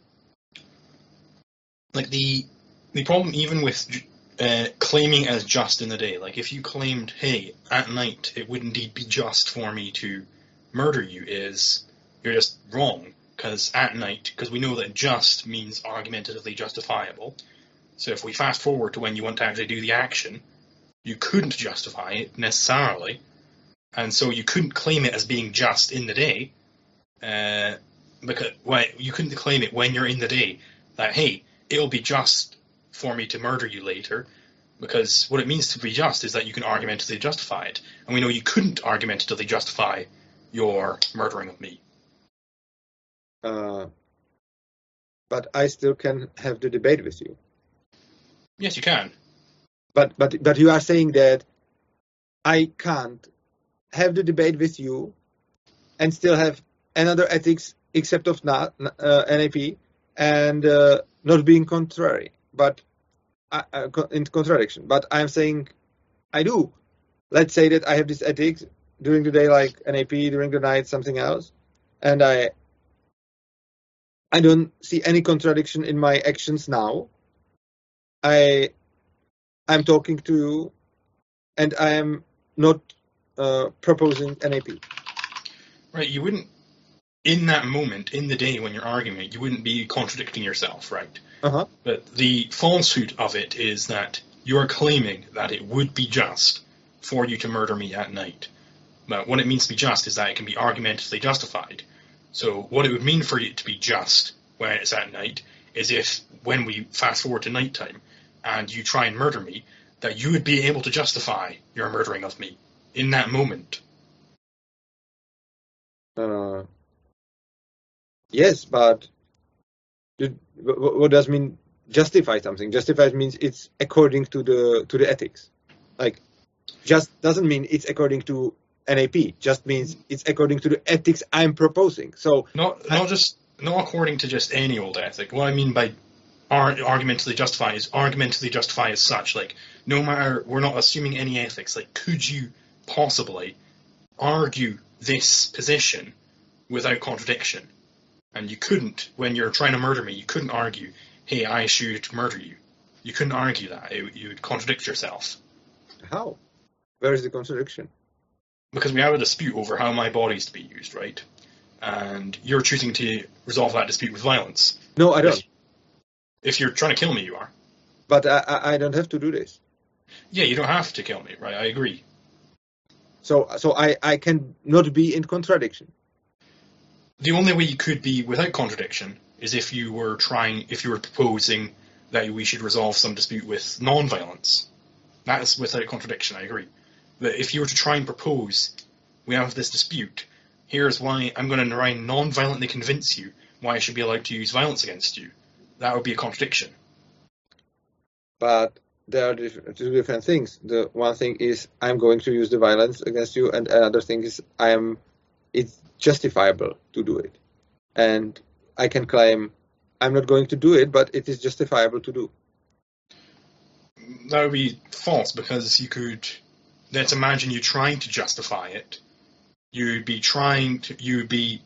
Like the the problem even with uh, claiming as just in the day, like if you claimed, hey, at night it would indeed be just for me to murder you, is you're just wrong because at night, because we know that just means argumentatively justifiable. So if we fast forward to when you want to actually do the action, you couldn't justify it necessarily, and so you couldn't claim it as being just in the day, uh, because well, you couldn't claim it when you're in the day that hey, it'll be just for me to murder you later, because what it means to be just is that you can argumentatively justify it, and we know you couldn't argumentatively justify your murdering of me. Uh, but I still can have the debate with you. Yes, you can. But but but you are saying that I can't have the debate with you and still have another ethics except of not uh, NAP and uh, not being contrary, but uh, uh, in contradiction. But I'm saying I do. Let's say that I have this ethics during the day, like NAP, during the night, something else, and I I don't see any contradiction in my actions now. I I'm talking to you, and I am not uh, proposing AP. Right, you wouldn't, in that moment, in the day when you're arguing, you wouldn't be contradicting yourself, right? Uh-huh. But the falsehood of it is that you are claiming that it would be just for you to murder me at night. But what it means to be just is that it can be argumentatively justified. So what it would mean for you to be just when it's at night is if, when we fast forward to nighttime, and you try and murder me, that you would be able to justify your murdering of me in that moment. Uh, yes, but what, what does mean justify something? Justify means it's according to the to the ethics. Like, just doesn't mean it's according to NAP. Just means it's according to the ethics I'm proposing. So Not not just not according to just any old ethic. What I mean by ar- argumentatively justify is argumentatively justify as such. Like no matter we're not assuming any ethics. Like could you possibly argue this position without contradiction? And you couldn't when you're trying to murder me. You couldn't argue, "Hey, I should murder you." You couldn't argue that. It, you would contradict yourself how? Where is the contradiction? because we have a dispute over how my body is to be used, right? And you're choosing to resolve that dispute with violence. No, I don't. If you're trying to kill me, you are. But I, I, don't have to do this. Yeah, you don't have to kill me, right? I agree. So so I, I can not be in contradiction. The only way you could be without contradiction is if you were trying, if you were proposing that we should resolve some dispute with non-violence. That is without contradiction. I agree. But if you were to try and propose, we have this dispute. Here's why I'm going to try and non-violently convince you why I should be allowed to use violence against you. That would be a contradiction. But there are two different things. The one thing is I'm going to use the violence against you, and another thing is I am it's justifiable to do it, and I can claim I'm not going to do it, but it is justifiable to do. That would be false because you could. Let's imagine you're trying to justify it. You'd be trying to. You'd be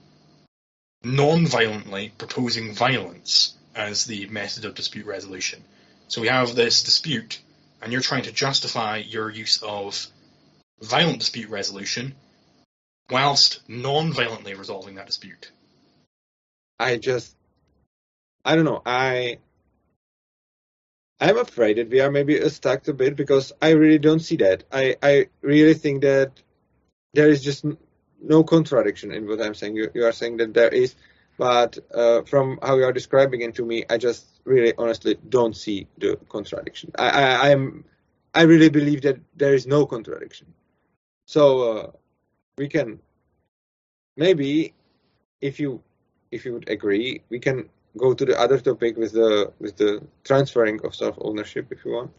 non-violently proposing violence as the method of dispute resolution. So we have this dispute, and you're trying to justify your use of violent dispute resolution whilst non-violently resolving that dispute. I just I don't know. I I'm afraid that we are maybe stuck a bit because I really don't see that. I I really think that there is just no contradiction in what I'm saying. You, you are saying that there is. But uh, from how you are describing it to me, I just really honestly don't see the contradiction. I, I, I'm, I really believe that there is no contradiction. So uh, we can maybe, if you if you would agree, we can go to the other topic with the with the transferring of self ownership if you want,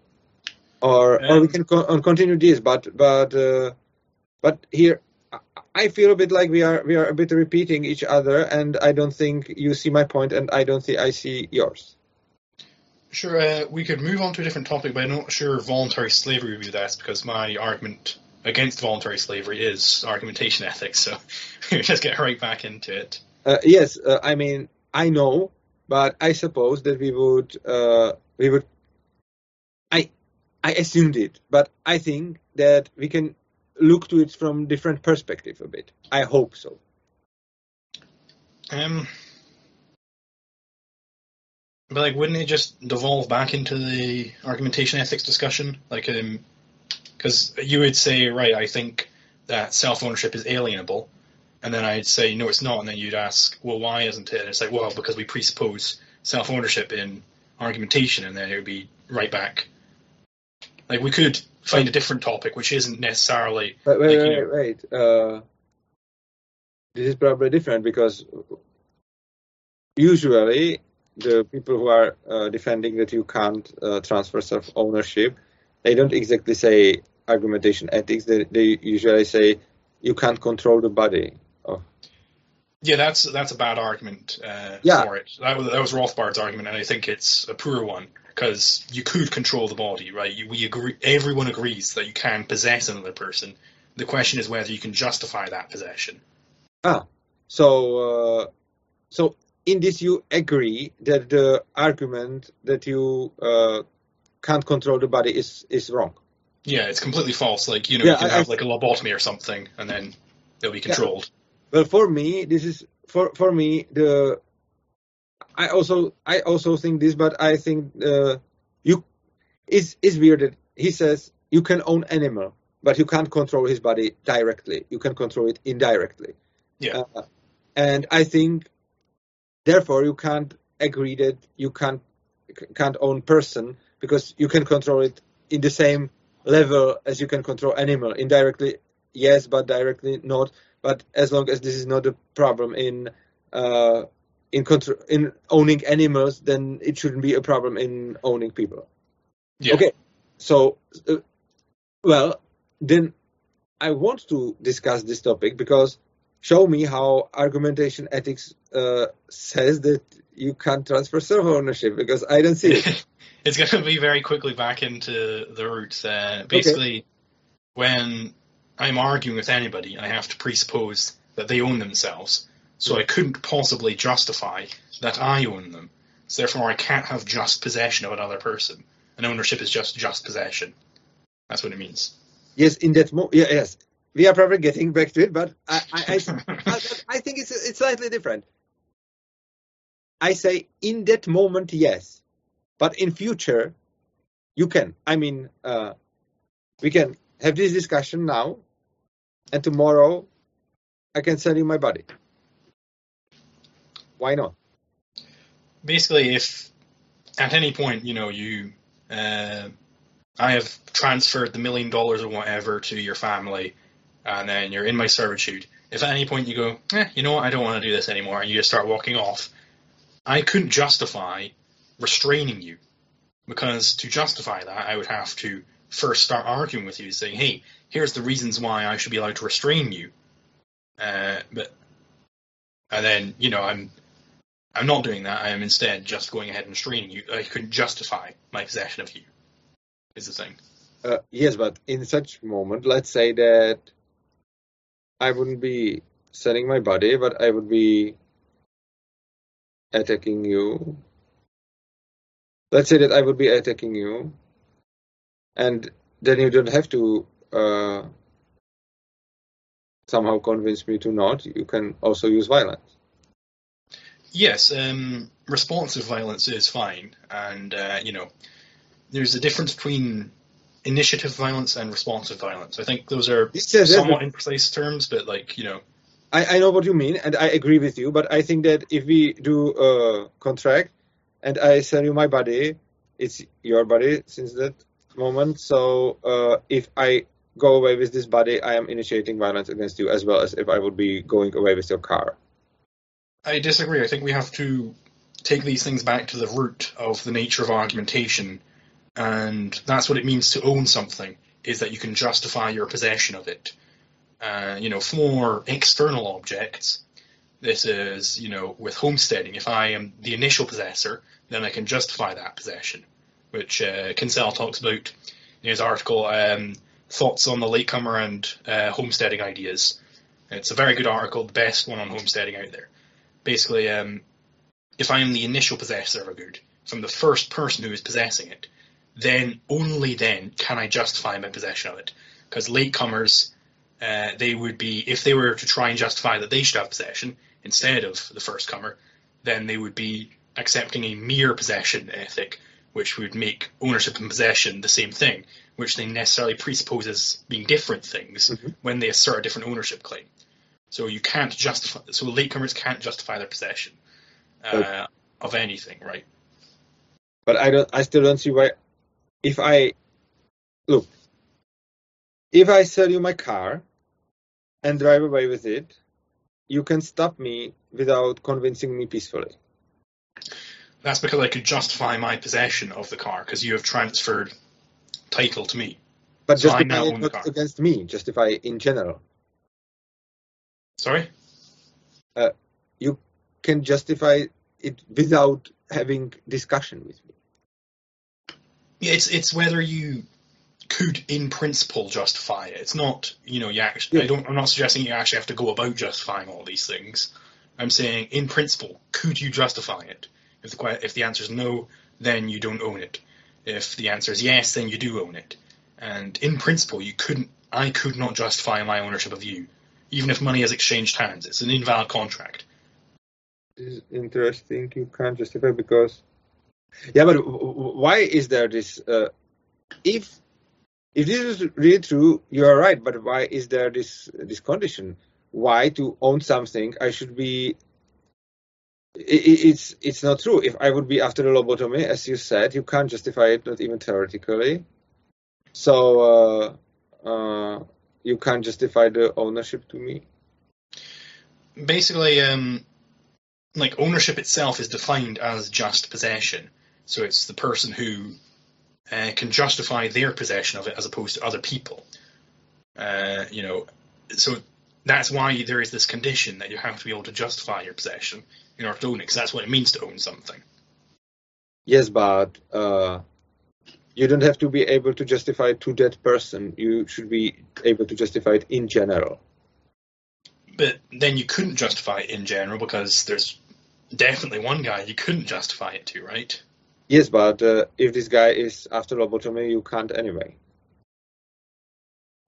or um, or we can co- continue this. But but uh, but here I feel a bit like we are we are a bit repeating each other, and I don't think you see my point, and I don't think I see yours. Sure, uh, we could move on to a different topic, but I'm not sure voluntary slavery would be that because my argument against voluntary slavery is argumentation ethics. So we just get right back into it. Uh, yes, uh, I mean I know, but I suppose that we would uh, we would. I I assumed it, but I think that we can look to it from different perspective a bit. I hope so. Um, but like, wouldn't it just devolve back into the argumentation ethics discussion? Like, um, because you would say, right, I think that self ownership is alienable, and then I'd say, no, it's not, and then you'd ask, well, why isn't it? And it's like, well, because we presuppose self ownership in argumentation, and then it would be right back. Like, we could find a different topic which isn't necessarily. But wait, like, wait, know, wait. Uh, this is probably different because usually the people who are uh, defending that you can't uh, transfer self ownership, they don't exactly say argumentation ethics. They, they usually say you can't control the body. Of... Yeah, that's that's a bad argument uh, yeah. for it. That was, that was Rothbard's argument, and I think it's a poor one because you could control the body, right? You, we agree, everyone agrees that you can possess another person. The question is whether you can justify that possession. Ah, so uh, so in this you agree that the argument that you uh, can't control the body is is wrong. Yeah, it's completely false. Like you know, yeah, you can I, have I, like a lobotomy or something, and then they'll be controlled. Yeah. Well, for me, this is for for me the I also I also think this, but I think uh, you is is weird that he says you can own animal, but you can't control his body directly. You can control it indirectly. Yeah. Uh, and I think therefore you can't agree that you can't can't own person because you can control it in the same level as you can control animal indirectly yes but directly not but as long as this is not a problem in uh, in control in owning animals, then it shouldn't be a problem in owning people. Yeah. Okay, so uh, well then I want to discuss this topic because show me how argumentation ethics uh, says that you can't transfer self ownership because I don't see it. it's going to be very quickly back into the roots. Uh, basically, okay. when I'm arguing with anybody, I have to presuppose that they own themselves. So I couldn't possibly justify that I own them. So therefore, I can't have just possession of another person. And ownership is just just possession. That's what it means. Yes, in that mo- yeah, yes, we are probably getting back to it, but I I, I, I, I think it's it's slightly different. I say in that moment, yes, but in future, you can. I mean, uh, we can have this discussion now, and tomorrow, I can sell you my body. Why not? Basically, if at any point, you know, you, uh, I have transferred the million dollars or whatever to your family, and then you're in my servitude. If at any point you go, eh, you know what, I don't want to do this anymore, and you just start walking off, I couldn't justify restraining you. Because to justify that, I would have to first start arguing with you, saying, hey, here's the reasons why I should be allowed to restrain you. Uh, but and then you know I'm I'm not doing that. I am instead just going ahead and restraining you. I couldn't justify my possession of you. Is the thing. Uh, yes, but in such moment, let's say that I wouldn't be selling my body, but I would be attacking you. Let's say that I would be attacking you, and then you don't have to uh, somehow convince me to not. You can also use violence. Yes, um, responsive violence is fine, and uh, you know, there's a difference between initiative violence and responsive violence. I think those are somewhat imprecise terms, but like you know. I, I know what you mean, and I agree with you. But I think that if we do a contract, and I sell you my body, it's your body since that moment. So uh, if I go away with this body, I am initiating violence against you as well as if I would be going away with your car. I disagree. I think we have to take these things back to the root of the nature of argumentation, and that's what it means to own something, is that you can justify your possession of it. Uh, you know, for external objects, this is, you know, with homesteading, if I am the initial possessor, then I can justify that possession, which uh, Kinsella talks about in his article, um, Thoughts on the Latecomer and uh, Homesteading Ideas. It's a very good article, the best one on homesteading out there. Basically, um, if I am the initial possessor of a good, from the first person who is possessing it, then only then can I justify my possession of it. Because latecomers, uh, they would be, if they were to try and justify that they should have possession instead of the first comer, then they would be accepting a mere possession ethic, which would make ownership and possession the same thing, which they necessarily presuppose as being different things Mhm. when they assert a different ownership claim. So you can't justify. So latecomers can't justify their possession uh, of anything, right? But I don't. I still don't see why. If I look, if I sell you my car and drive away with it, you can stop me without convincing me peacefully. That's because I could justify my possession of the car because you have transferred title to me. But So justify it not against me. Justify in general. Sorry. Uh, you can justify it without having discussion with me. Yeah, it's it's whether you could, in principle, justify it. It's not, you know, you actually. I don't. I'm not suggesting you actually have to go about justifying all these things. I'm saying, in principle, could you justify it? If the if the answer is no, then you don't own it. If the answer is yes, then you do own it. And in principle, you couldn't. I could not justify my ownership of you, even if money has exchanged hands. It's an invalid contract. This is interesting. You can't justify because, yeah, but why is there this? Uh, if if this is really true, you are right. But why is there this this condition? Why to own something I should be? i- i- It's it's not true. If I would be after the lobotomy, as you said, you can't justify it, not even theoretically. So uh, uh, you can't justify the ownership to me. basically, um, like ownership itself is defined as just possession. So it's the person who uh, can justify their possession of it as opposed to other people. Uh, you know, so that's why there is this condition that you have to be able to justify your possession in order to own it, because that's what it means to own something. Yes, but uh, you don't have to be able to justify it to that person. You should be able to justify it in general. But then you couldn't justify it in general because there's definitely one guy you couldn't justify it to, right? Yes, but uh, if this guy is after lobotomy, you can't anyway.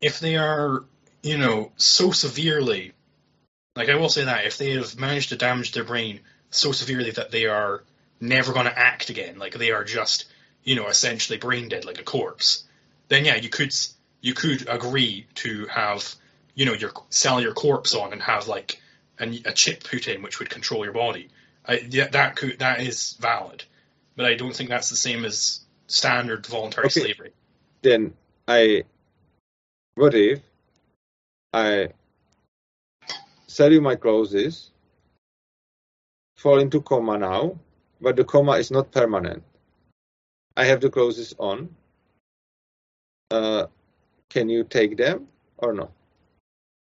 if they are, you know, so severely, like I will say that, if they have managed to damage their brain so severely that they are never going to act again, like they are just, you know, essentially brain dead, like a corpse, then yeah, you could you could agree to have, you know, your sell your corpse on and have like a, a chip put in which would control your body. I, yeah, that could that is valid, but I don't think that's the same as standard voluntary Okay. slavery. Then I, what if I sell you my clothes, fall into coma now, but the coma is not permanent. I have the clothes on. Uh, can you take them or no?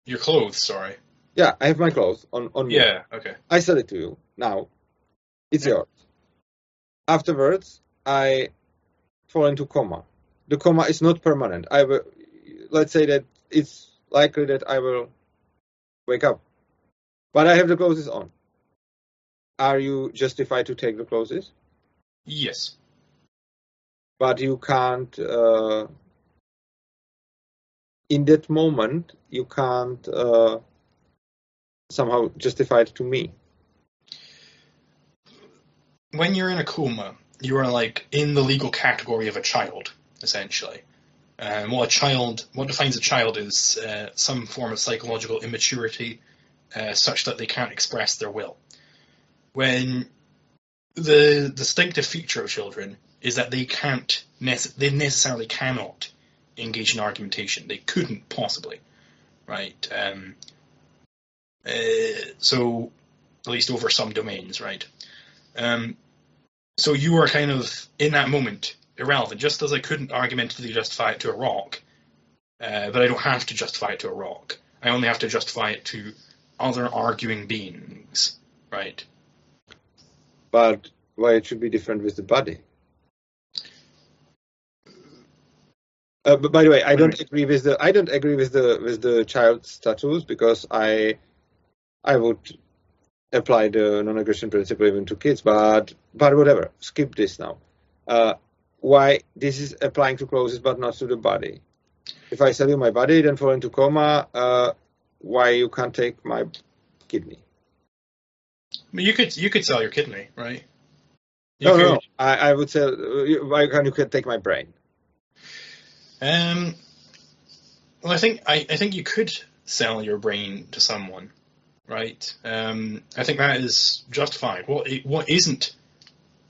Your clothes, sorry. Yeah, I have my clothes on on me. Yeah. Okay. I sell it to you now. It's Yeah. yours. Afterwards, I fall into coma. The coma is not permanent. I will, let's say that it's likely that I will wake up, but I have the clothes on. Are you justified to take the clothes? Yes. But you can't. Uh, in that moment, you can't uh, somehow justify it to me. When you're in a coma, you are like in the legal category of a child, essentially. And what a child, what defines a child is uh, some form of psychological immaturity uh, such that they can't express their will. When the distinctive feature of children is that they can't, nece- they necessarily cannot engage in argumentation. They couldn't possibly, right? Um, uh, so, at least over some domains, right? Um, so you are kind of in that moment irrelevant. Just as I couldn't argumentatively justify it to a rock, uh, but I don't have to justify it to a rock. I only have to justify it to other arguing beings, right? But why it should be different with the body? Uh, but by the way, I don't agree with the I don't agree with the with the child status because I I would apply the non-aggression principle even to kids. But but whatever, skip this now. Uh, why this is applying to clothes but not to the body? If I sell you my body, then fall into coma. Uh, why you can't take my kidney? I mean, you could you could sell your kidney, right? You no, could, no, I, I would say why can't you take my brain? Um, well, I think I, I think you could sell your brain to someone, right? Um, I think that is justified. What what isn't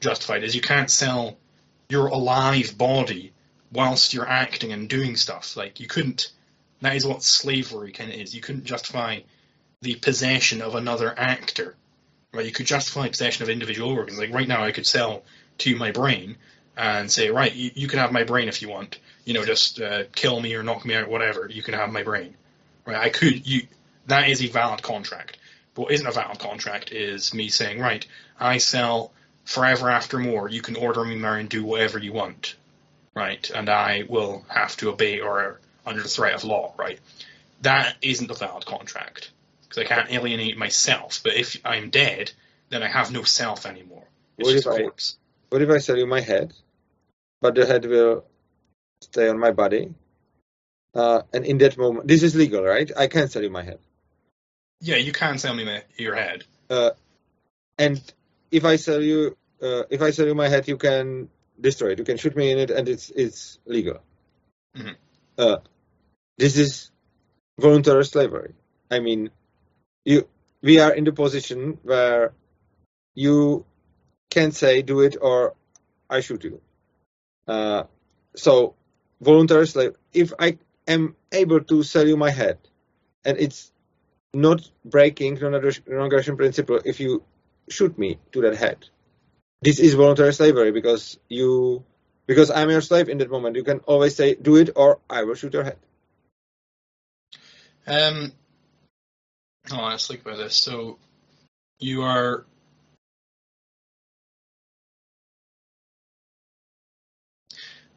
justified is you can't sell your alive body whilst you're acting and doing stuff. Like you couldn't. That is what slavery kind of is. You couldn't justify the possession of another actor, right? You could justify possession of individual organs. Like right now, I could sell to my brain and say, right, you, you can have my brain if you want. You know, just uh, kill me or knock me out, whatever. You can have my brain, right? I could. You that is a valid contract. But what isn't a valid contract is me saying, right, I sell forever after more. You can order me there and do whatever you want, right? And I will have to obey or under the threat of law, right? That isn't a valid contract because I can't alienate myself. But if I'm dead, then I have no self anymore. It's what just if a I, corpse. What if I sell you my head, but the head will stay on my body? Uh, and in that moment, this is legal, right? I can sell you my head. Yeah, you can sell me my, your head. Uh, and if I sell you, uh, if I sell you my head, you can destroy it. You can shoot me in it, and it's it's legal. Mhm. Uh, this is voluntary slavery. I mean, you we are in the position where you can say do it or I shoot you. Uh, so voluntary slave. If I am able to sell you my head, and it's not breaking non-aggression principle if you shoot me to that head. This is voluntary slavery because you because I'm your slave in that moment. You can always say do it or I will shoot your head. Um, oh, let's think about this. So, you are.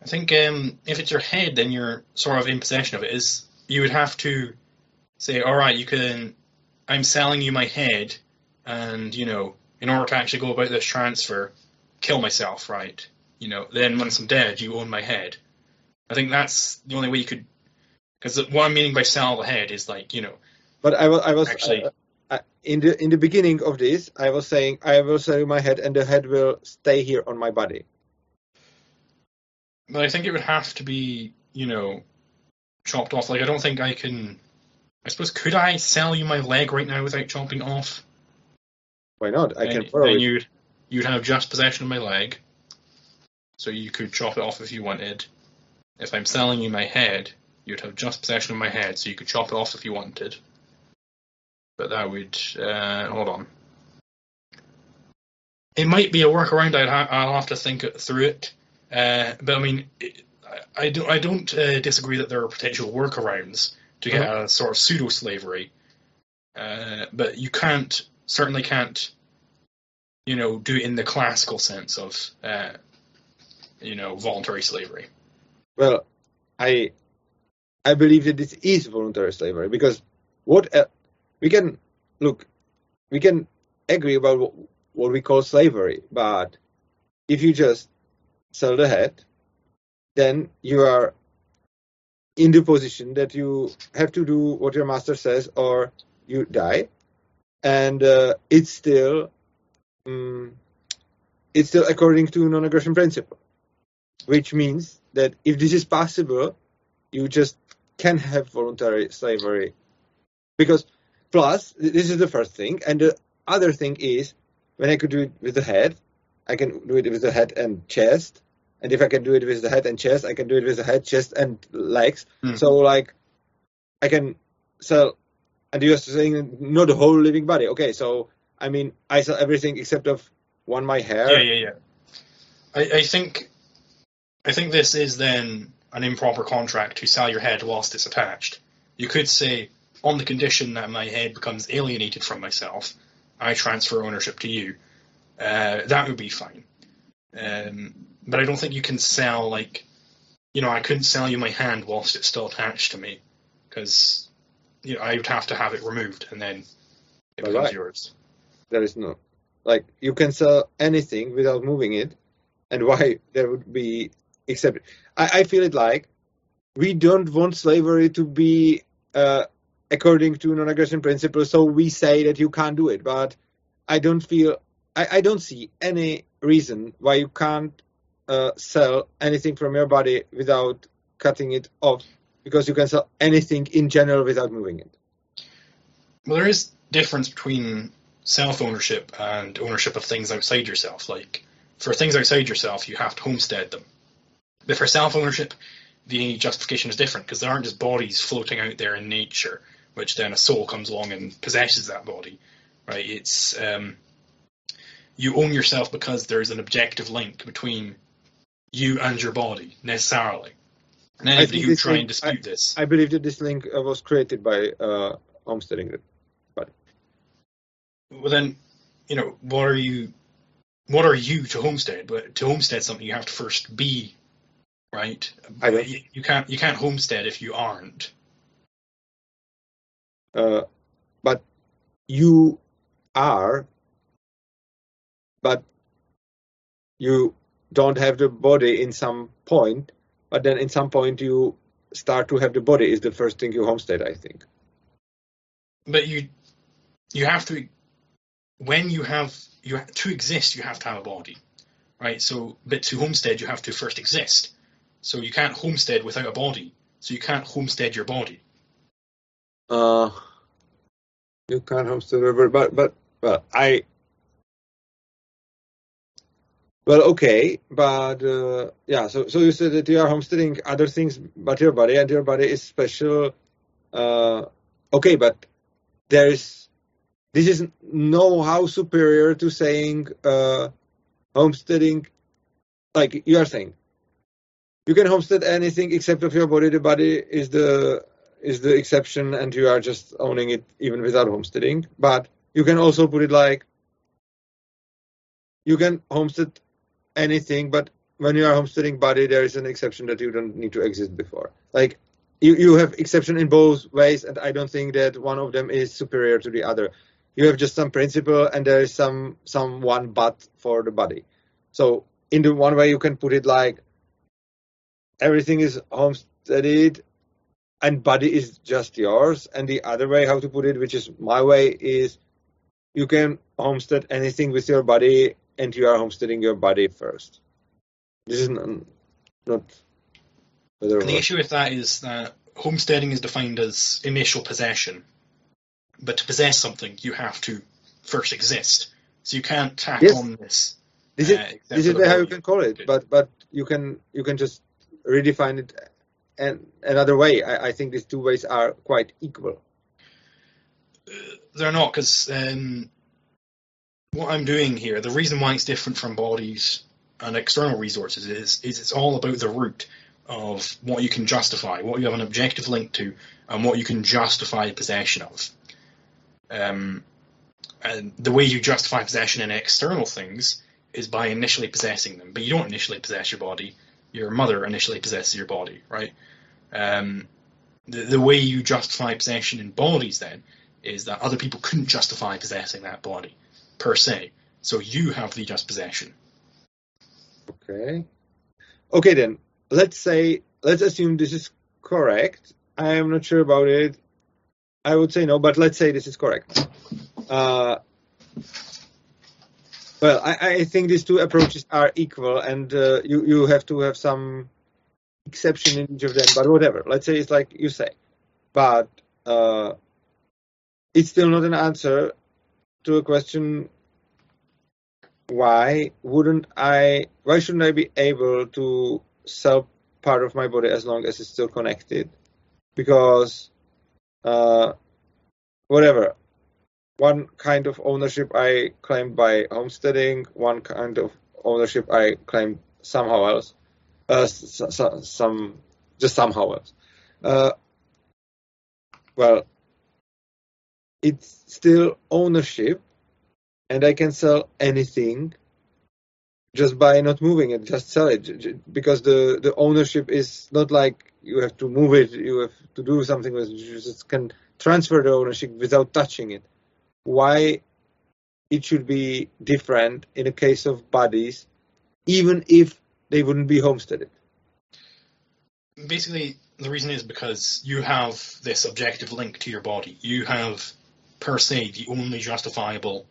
I think um, if it's your head, then you're sort of in possession of it. Is you would have to say, all right, you can. I'm selling you my head, and you know, in order to actually go about this transfer, kill myself, right? You know, then once I'm dead, you own my head. I think that's the only way you could. Because what I'm meaning by sell the head is like, you know, But I was I was Actually- uh, uh, in the in the beginning of this I was saying I will sell you my head and the head will stay here on my body. But I think it would have to be, you know, chopped off. Like, I don't think I can. I suppose, could I sell you my leg right now without chopping off? Why not? I then, can borrow then it. you'd you'd have just possession of my leg, so you could chop it off if you wanted. If I'm selling you my head, you'd have just possession of my head, so you could chop it off if you wanted. But that would uh, hold on. It might be a workaround. I'd ha- I'll have to think it through it. Uh, but I mean, it, I, I don't I don't uh, disagree that there are potential workarounds to get a sort of pseudo slavery. Uh, but you can't certainly can't you know, do it in the classical sense of, uh, you know, voluntary slavery. Well, I I believe that this is voluntary slavery because what uh, we can look, we can agree about what, what we call slavery, but if you just sell the head, then you are in the position that you have to do what your master says or you die, and uh, it's still um, it's still according to non-aggression principle, which means that if this is possible, you just can have voluntary slavery. Because plus, this is the first thing, and the other thing is when I could do it with the head, I can do it with the head and chest, and if I can do it with the head and chest, I can do it with the head, chest, and legs. Hmm. So like, I can sell, and you're saying not the whole living body. Okay, so I mean, I sell everything except of one my hair. Yeah, yeah, yeah. I, I think I think this is then an improper contract to sell your head whilst it's attached. You could say, on the condition that my head becomes alienated from myself, I transfer ownership to you. Uh, that would be fine. Um, but I don't think you can sell like, you know, I couldn't sell you my hand whilst it's still attached to me, because you know I would have to have it removed and then it becomes Alright. yours. There is no like you can sell anything without moving it, and why there would be except I, I feel it like we don't want slavery to be uh, according to non-aggression principle, so we say that you can't do it. But I don't feel I, I don't see any reason why you can't uh, sell anything from your body without cutting it off, because you can sell anything in general without moving it. Well, there is difference between self ownership and ownership of things outside yourself. Like for things outside yourself, you have to homestead them. But for self ownership, the justification is different because there aren't just bodies floating out there in nature, which then a soul comes along and possesses that body. Right? It's um, you own yourself because there's an objective link between you and your body necessarily. And I anybody who try and link- dispute this, I believe that this link was created by uh, homesteading. well then, you know, what are you what are you to homestead? But to homestead something you have to first be, right? I you, you can't you can't homestead if you aren't. Uh, but you are, but you don't have the body in some point. But then in some point you start to have the body. Is the first thing you homestead, I think. But you you have to when you have you to exist you have to have a body, right? So but to homestead you have to first exist. So you can't homestead without a body. So you can't homestead your body. Uh, you can't homestead over, but but well, I. Well, okay, but uh, yeah. So, so you said that you are homesteading other things, but your body and your body is special. Uh, okay, but there is this is no how superior to saying uh, homesteading. Like you are saying, you can homestead anything except of your body. The body is the is the exception and you are just owning it even without homesteading. But you can also put it like you can homestead anything, but when you are homesteading body, there is an exception that you don't need to exist before. Like you, you have exception in both ways, and I don't think that one of them is superior to the other. You have just some principle, and there is some some one but for the body. So in the one way, you can put it like everything is homesteaded and body is just yours. And the other way, how to put it, which is my way, is you can homestead anything with your body, and you are homesteading your body first. This is not, not whether And the issue with that is that homesteading is defined as initial possession. But to possess something, you have to first exist. So you can't tack Yes. on this. this is uh, this is the how you can call it, but but you can you can just redefine it and another way. I, I think these two ways are quite equal. They're not because um, what I'm doing here, the reason why it's different from bodies and external resources is is it's all about the root of what you can justify, what you have an objective link to, and what you can justify possession of. Um, and the way you justify possession in external things is by initially possessing them, but you don't initially possess your body. Your mother initially possesses your body, right? Um, the, the way you justify possession in bodies then is that other people couldn't justify possessing that body per se. So you have the just possession. Okay. Okay then. Let's say let's assume this is correct. I am not sure about it. I would say no, but let's say this is correct. Uh, well, I, I think these two approaches are equal, and uh, you you have to have some exception in each of them. But whatever. Let's say it's like you say. But uh, it's still not an answer to a question why wouldn't I why shouldn't I be able to sell part of my body as long as it's still connected? Because uh, whatever. One kind of ownership I claim by homesteading, one kind of ownership I claim somehow else, uh, some just somehow else. Uh, well, it's still ownership, and I can sell anything just by not moving it. Just sell it because the the ownership is not like you have to move it, you have to do something with it. You just can transfer the ownership without touching it. Why it should be different in the case of bodies, even if they wouldn't be homesteaded? Basically, the reason is because you have this objective link to your body. You have, per se, the only justifiable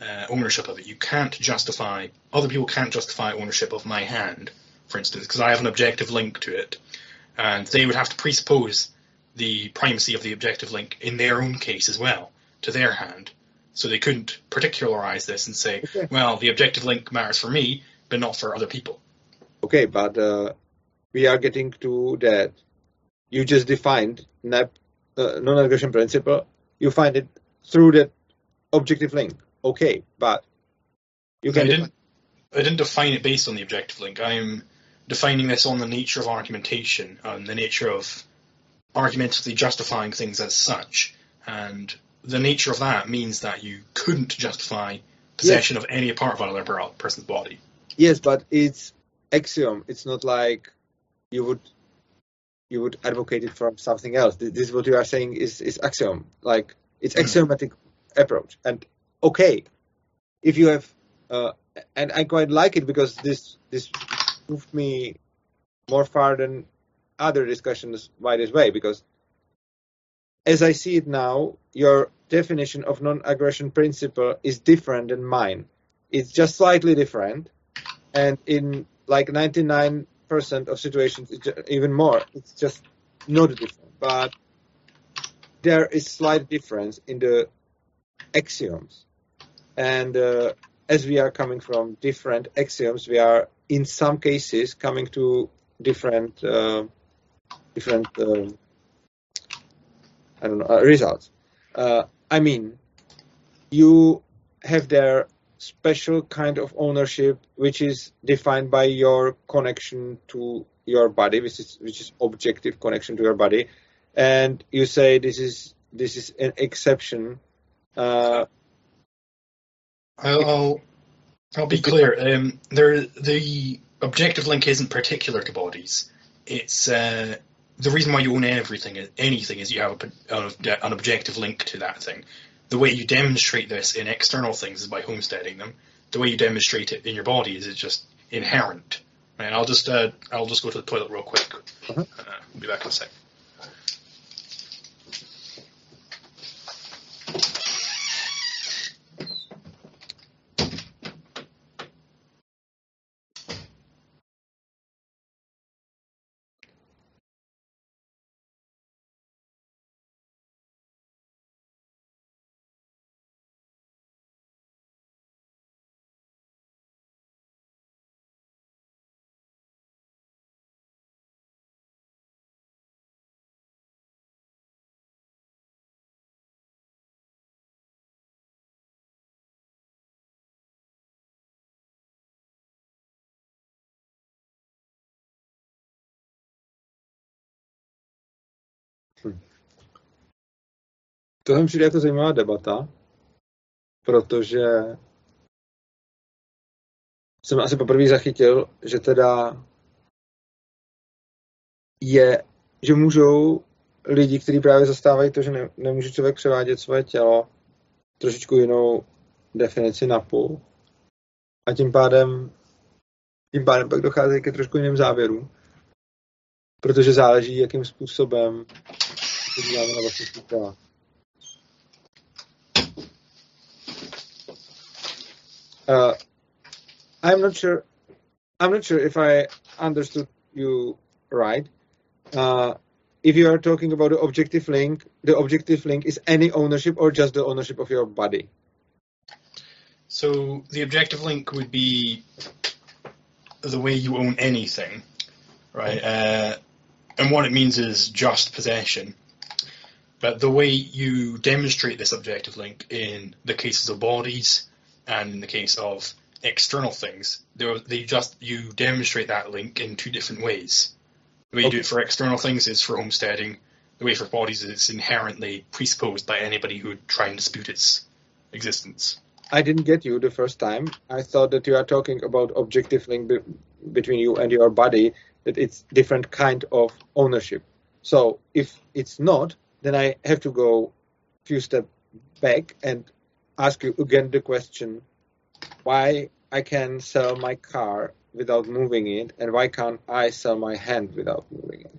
uh, ownership of it. You can't justify, other people can't justify ownership of my hand, for instance, because I have an objective link to it. And they would have to presuppose the primacy of the objective link in their own case as well, to their hand. So they couldn't particularize this and say, okay. well, the objective link matters for me, but not for other people. Okay, but uh, we are getting to that. You just defined NAP, uh, non-aggression principle. You find it through that objective link. Okay, but you can. I didn't, I didn't define it based on the objective link. I'm defining this on the nature of argumentation, on the nature of argumentatively justifying things as such, and the nature of that means that you couldn't justify possession yes. of any part of another person's body. Yes, but it's axiom. It's not like you would you would advocate it from something else. This is what you are saying is is axiom. Like it's mm-hmm. axiomatic approach. And okay, if you have, uh, and I quite like it because this this moved me more far than other discussions by this way because as I see it now, your definition of non-aggression principle is different than mine. It's just slightly different, and in like 99% of situations, even more, it's just not different. But there is slight difference in the axioms, and uh, as we are coming from different axioms, we are in some cases coming to different uh, different uh, I don't know uh, results. Uh, I mean, you have their special kind of ownership, which is defined by your connection to your body, which is which is objective connection to your body, and you say this is this is an exception. Uh, I'll, I'll, I'll be clear. Um, there, the objective link isn't particular to bodies. It's uh, the reason why you own everything, anything, is you have a, an objective link to that thing. The way you demonstrate this in external things is by homesteading them. The way you demonstrate it in your body is it's just inherent. And I'll just uh, I'll just go to the toilet real quick. Uh-huh. Uh, will be back in a sec. To mi přijde jako zajímavá debata, protože jsem asi poprvé zachytil, že teda je, že můžou lidi, kteří právě zastávají to, že ne, nemůže člověk převádět svoje tělo trošičku jinou definici na půl. A tím pádem, tím pádem pak dochází ke trošku jiným závěrům. Protože záleží, jakým způsobem podíváme na vaše čísla. Uh, I'm not sure. I'm not sure if I understood you right. Uh, if you are talking about the objective link, the objective link is any ownership or just the ownership of your body. So the objective link would be the way you own anything, right? Uh, and what it means is just possession. But the way you demonstrate this objective link in the cases of bodies and in the case of external things, they just you demonstrate that link in two different ways. The way you do it for external things is for homesteading. The way for bodies is inherently presupposed by anybody who would try and dispute its existence. I didn't get you the first time. I thought that you are talking about objective link be- between you and your body, that it's different kind of ownership. So if it's not, then I have to go a few steps back and ask you again the question why I can sell my car without moving it and why can't I sell my hand without moving it?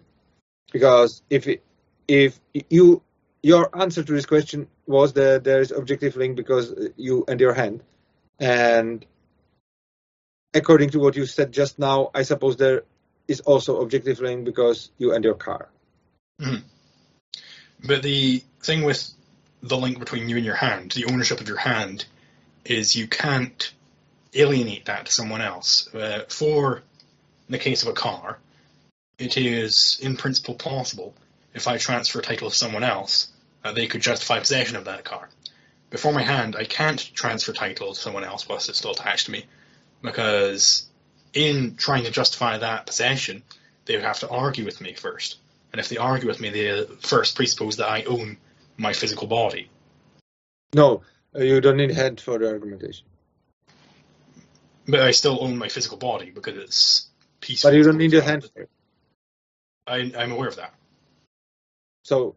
Because if it, if you your answer to this question was that there is objective link because you and your hand and according to what you said just now I suppose there is also objective link because you and your car. Mm-hmm. But the thing with the link between you and your hand, the ownership of your hand, is you can't alienate that to someone else. Uh, for the case of a car, it is in principle possible if I transfer title to someone else, uh, they could justify possession of that car. Before my hand, I can't transfer title to someone else whilst it's still attached to me, because in trying to justify that possession, they would have to argue with me first. And if they argue with me, they first presuppose that I own my physical body. No, uh, you don't need hand for the argumentation. But I still own my physical body because it's peaceful. But you don't need a hand for it. I, I'm aware of that. So,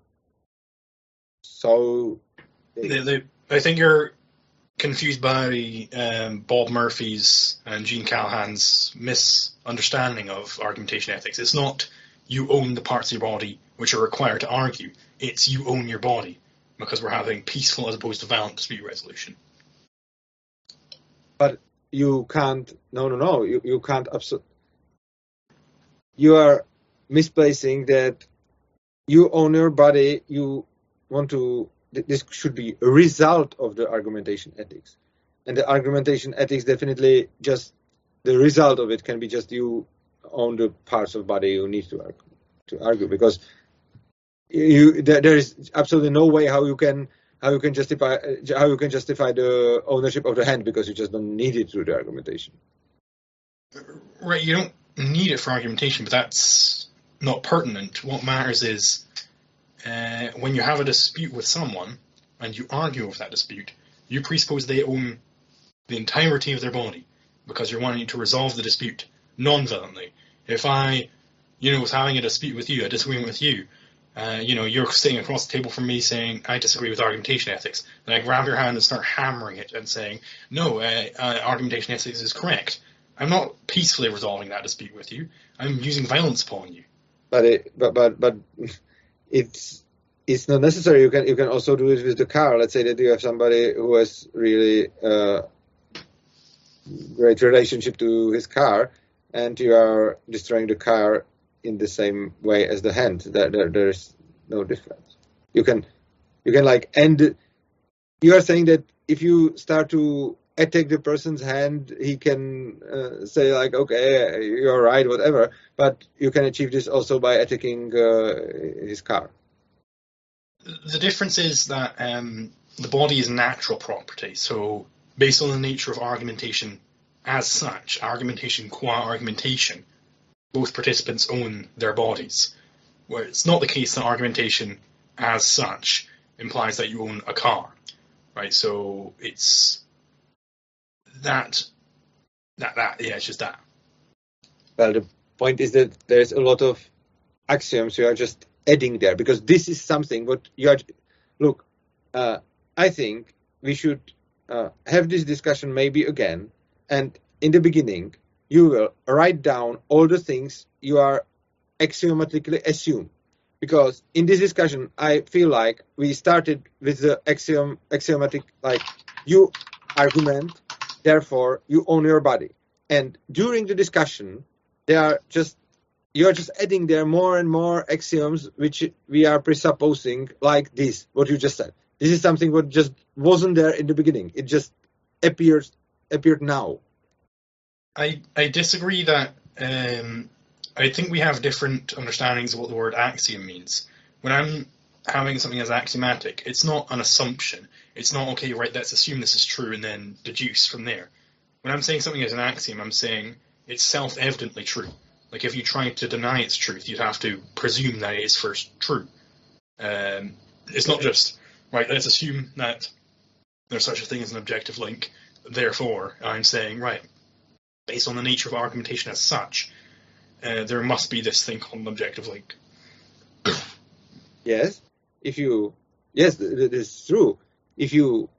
so. They, they, I think you're confused by um, Bob Murphy's and Gene Callahan's misunderstanding of argumentation ethics. It's not you own the parts of your body which are required to argue. It's you own your body because we're having peaceful as opposed to violent dispute resolution. But you can't. No, no, no. You you can't. Abso- you are misplacing that. You own your body. You want to. This should be a result of the argumentation ethics, and the argumentation ethics definitely just the result of it can be just you own the parts of body you need to argue, to argue because you there, there is absolutely no way how you can how you can justify how you can justify the ownership of the hand because you just don't need it through the argumentation. Right, you don't need it for argumentation, but that's not pertinent. What matters is uh, when you have a dispute with someone and you argue over that dispute, you presuppose they own the entirety of their body because you're wanting to resolve the dispute non-violently. If I, you know, was having a dispute with you, a disagreement with you, uh, you know, you're sitting across the table from me saying, I disagree with argumentation ethics. And I grab your hand and start hammering it and saying, no, uh, uh, argumentation ethics is correct. I'm not peacefully resolving that dispute with you. I'm using violence upon you. But it, but but but it's it's not necessary. You can you can also do it with the car. Let's say that you have somebody who has really uh, great relationship to his car, and you are destroying the car in the same way as the hand. There, there, there's no difference. You can, you can like end. You are saying that if you start to attack the person's hand, he can uh, say like, okay, you're right, whatever. But you can achieve this also by attacking uh, his car. The difference is that um, the body is natural property. So based on the nature of argumentation as such, argumentation qua argumentation, both participants own their bodies. Where it's not the case that argumentation as such implies that you own a car, right? So it's that, that, that, yeah, it's just that. Well, the point is that there's a lot of axioms you are just adding there because this is something what you are. Look, uh, I think we should uh, have this discussion maybe again, and in the beginning you will write down all the things you are axiomatically assume. Because in this discussion, I feel like we started with the axiom, axiomatic, like you argument, therefore you own your body. And during the discussion, there are just you are just adding there more and more axioms which we are presupposing like this what you just said this is something what just wasn't there in the beginning it just appears appeared now I I disagree that um, I think we have different understandings of what the word axiom means. When I'm having something as axiomatic, it's not an assumption. It's not okay, right? Let's assume this is true and then deduce from there. When I'm saying something as an axiom, I'm saying it's self-evidently true. Like if you try to deny its truth, you'd have to presume that it is first true. Um, it's not just right. Let's assume that there's such a thing as an objective link. Therefore, I'm saying right, based on the nature of argumentation as such, uh, there must be this thing called an objective link. yes, if you yes, that is true. If you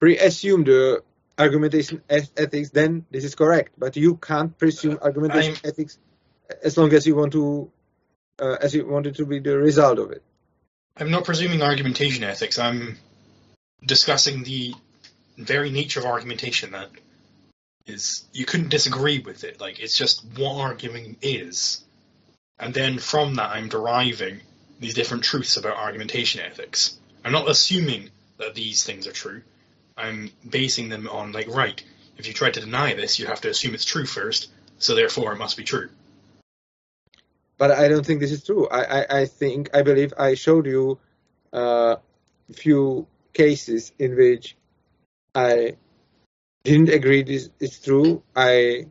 pre-assume the argumentation ethics, then this is correct. But you can't presume argumentation I'm, ethics as long as you want to, uh, as you want it to be the result of it. I'm not presuming argumentation ethics. I'm discussing the very nature of argumentation that is you couldn't disagree with it. Like it's just what arguing is, and then from that I'm deriving these different truths about argumentation ethics. I'm not assuming that these things are true. I'm basing them on like right. If you try to deny this, you have to assume it's true first, so therefore it must be true. But I don't think this is true. I, I, I think I believe I showed you a uh, few cases in which I didn't agree this is true. I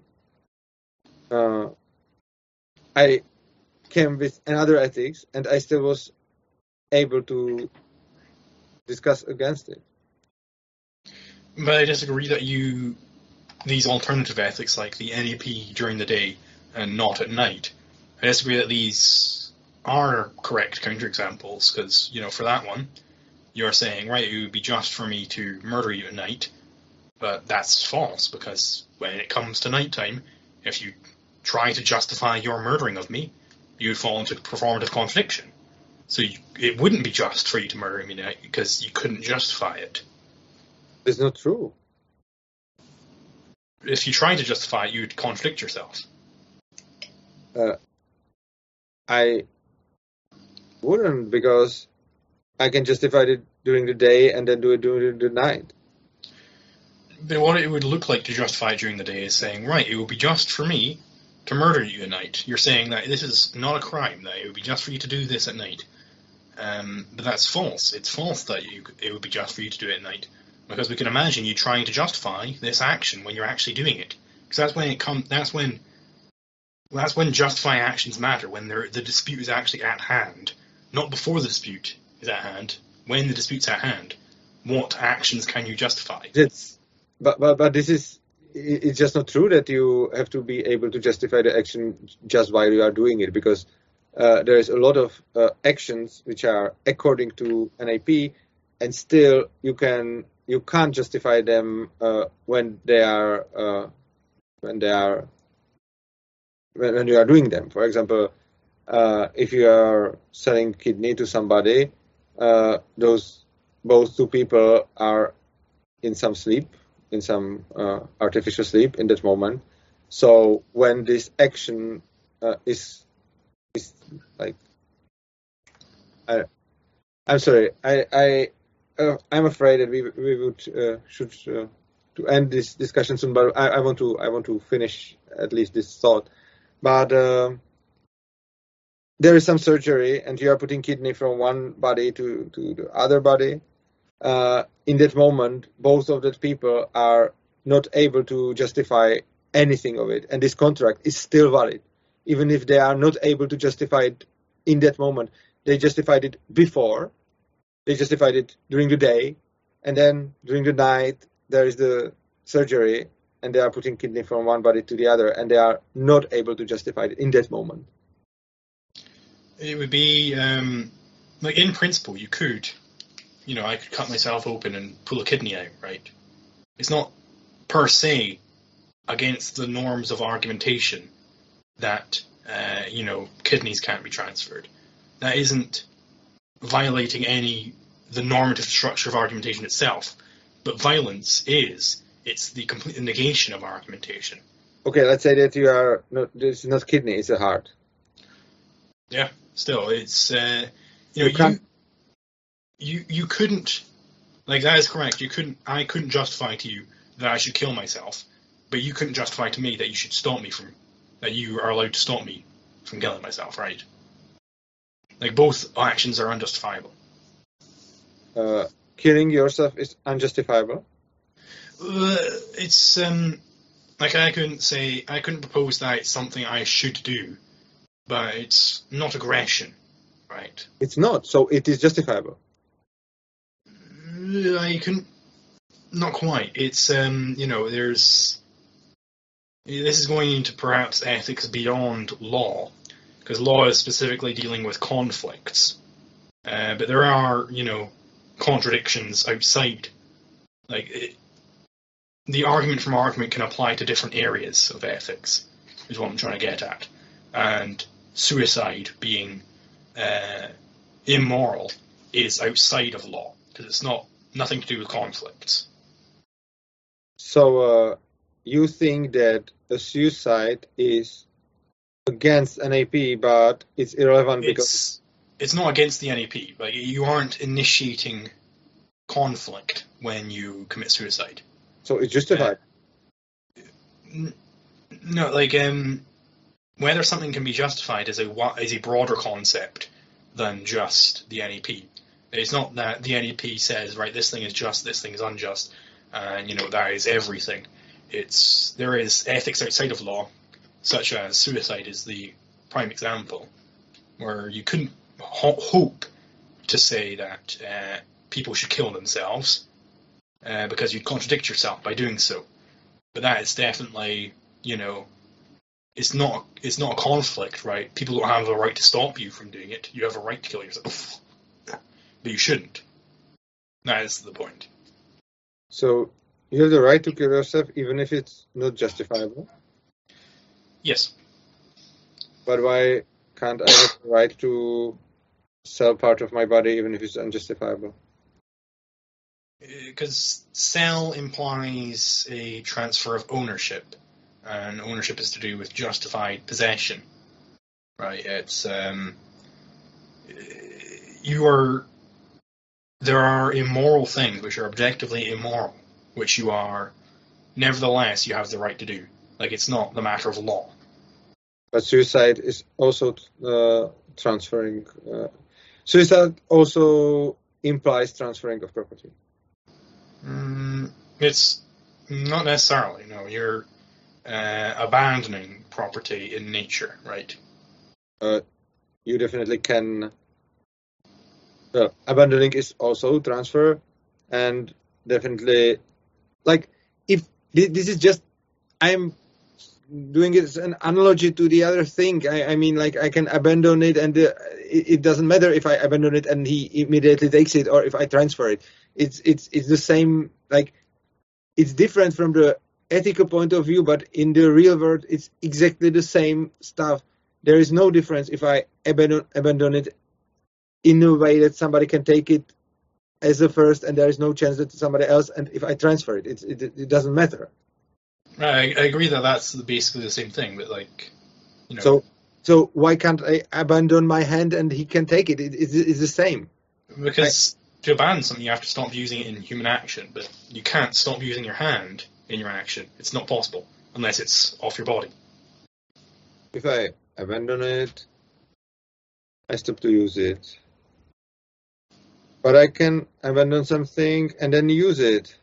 uh, I came with another ethics, and I still was able to discuss against it. But I disagree that you these alternative ethics, like the NAP during the day and not at night. I disagree that these are correct counterexamples because you know for that one, you're saying right, it would be just for me to murder you at night, but that's false because when it comes to nighttime, if you try to justify your murdering of me, you'd fall into performative contradiction. So you, it wouldn't be just for you to murder me night because you couldn't justify it. It's not true. If you try to justify it, you'd contradict yourself. Uh, I wouldn't because I can justify it during the day and then do it during the night what it would look like to justify during the day is saying, right, it would be just for me to murder you at night. You're saying that this is not a crime, that it would be just for you to do this at night. Um, but that's false. It's false that you, it would be just for you to do it at night. Because we can imagine you trying to justify this action when you're actually doing it. Because that's when it comes. That's when. That's when justifying actions matter. When the dispute is actually at hand, not before the dispute is at hand. When the dispute's at hand, what actions can you justify? It's but but but this is it's just not true that you have to be able to justify the action just while you are doing it because uh, there is a lot of uh, actions which are according to NAP and still you can you can't justify them uh, when they are uh, when they are when, when, you are doing them. For example, uh, if you are selling kidney to somebody, uh, those both two people are in some sleep in some uh, artificial sleep in that moment. So when this action uh, is is like, I, I'm sorry, I I uh, I'm afraid that we we would uh, should uh, to end this discussion soon, but I, I, want to I want to finish at least this thought. But um, there is some surgery, and you are putting kidney from one body to to the other body uh, in that moment, both of those people are not able to justify anything of it, and this contract is still valid, even if they are not able to justify it in that moment. They justified it before, they justified it during the day, and then during the night there is the surgery, and they are putting kidney from one body to the other, and they are not able to justify it in that moment. It would be um, like in principle, you could you know, I could cut myself open and pull a kidney out, right? It's not per se against the norms of argumentation that, uh, you know, kidneys can't be transferred. That isn't violating any the normative structure of argumentation itself. But violence is. It's the complete negation of argumentation. okay, let's say that you are not. Is not kidney; it's a heart. Yeah, still, it's uh, you know You you, you couldn't like that is correct. You couldn't. I couldn't justify to you that I should kill myself, but you couldn't justify to me that you should stop me from that you are allowed to stop me from killing myself, right? Like both actions are unjustifiable. Uh, killing yourself is unjustifiable. Uh, it's um like I couldn't say I couldn't propose that it's something I should do, but it's not aggression, right? It's not, so it is justifiable. Uh, I can, not not quite. It's um you know there's this is going into perhaps ethics beyond law because law is specifically dealing with conflicts, uh, but there are you know contradictions outside like. It, the argument from argument can apply to different areas of ethics, is what I'm trying to get at. And suicide being uh, immoral is outside of law because it's not nothing to do with conflicts. So uh, you think that a suicide is against NAP, but it's irrelevant because It's it's not against the NAP. Like you aren't initiating conflict when you commit suicide. so it's justified. N- No, like um, whether something can be justified is a is a broader concept than just the NAP. It's not that the NAP says right, this thing is just, this thing is unjust, and you know that is everything. It's there is ethics outside of law, such as suicide is the prime example, where you couldn't ho- hope to say that uh, people should kill themselves uh, because you'd contradict yourself by doing so. But that is definitely you know it's not it's not a conflict right? People don't have a right to stop you from doing it. You have a right to kill yourself but you shouldn't that is the point So you have the right to kill yourself even if it's not justifiable. yes But why can't I have the right to sell part of my body even if it's unjustifiable? because sell implies a transfer of ownership and ownership is to do with justified possession right it's um you are there are immoral things which are objectively immoral which you are nevertheless you have the right to do like it's not the matter of law But suicide is also uh, transferring. Uh, suicide also implies transferring of property. Mm, it's not necessarily. No, you're uh, abandoning property in nature, right? You definitely can. Well, abandoning is also transfer, and definitely, like if this is just, I'm doing it as an analogy to the other thing. I, I mean, like I can abandon it, and uh, it, it doesn't matter if I abandon it and he immediately takes it, or if I transfer it. It's it's it's the same. Like it's different from the ethical point of view, but in the real world, it's exactly the same stuff. There is no difference if I abandon abandon it in a way that somebody can take it as a first, and there is no chance that somebody else. And if I transfer it, it it, it doesn't matter. Right, I, I agree that that's basically the same thing, but like, you know, So so why can't I abandon my hand and he can take it? it it's, it's the same. because to abandon something, you have to stop using it in human action, but you can't stop using your hand in your action. It's not possible unless it's off your body. If I abandon it, I stop to use it. But I can abandon something and then use it.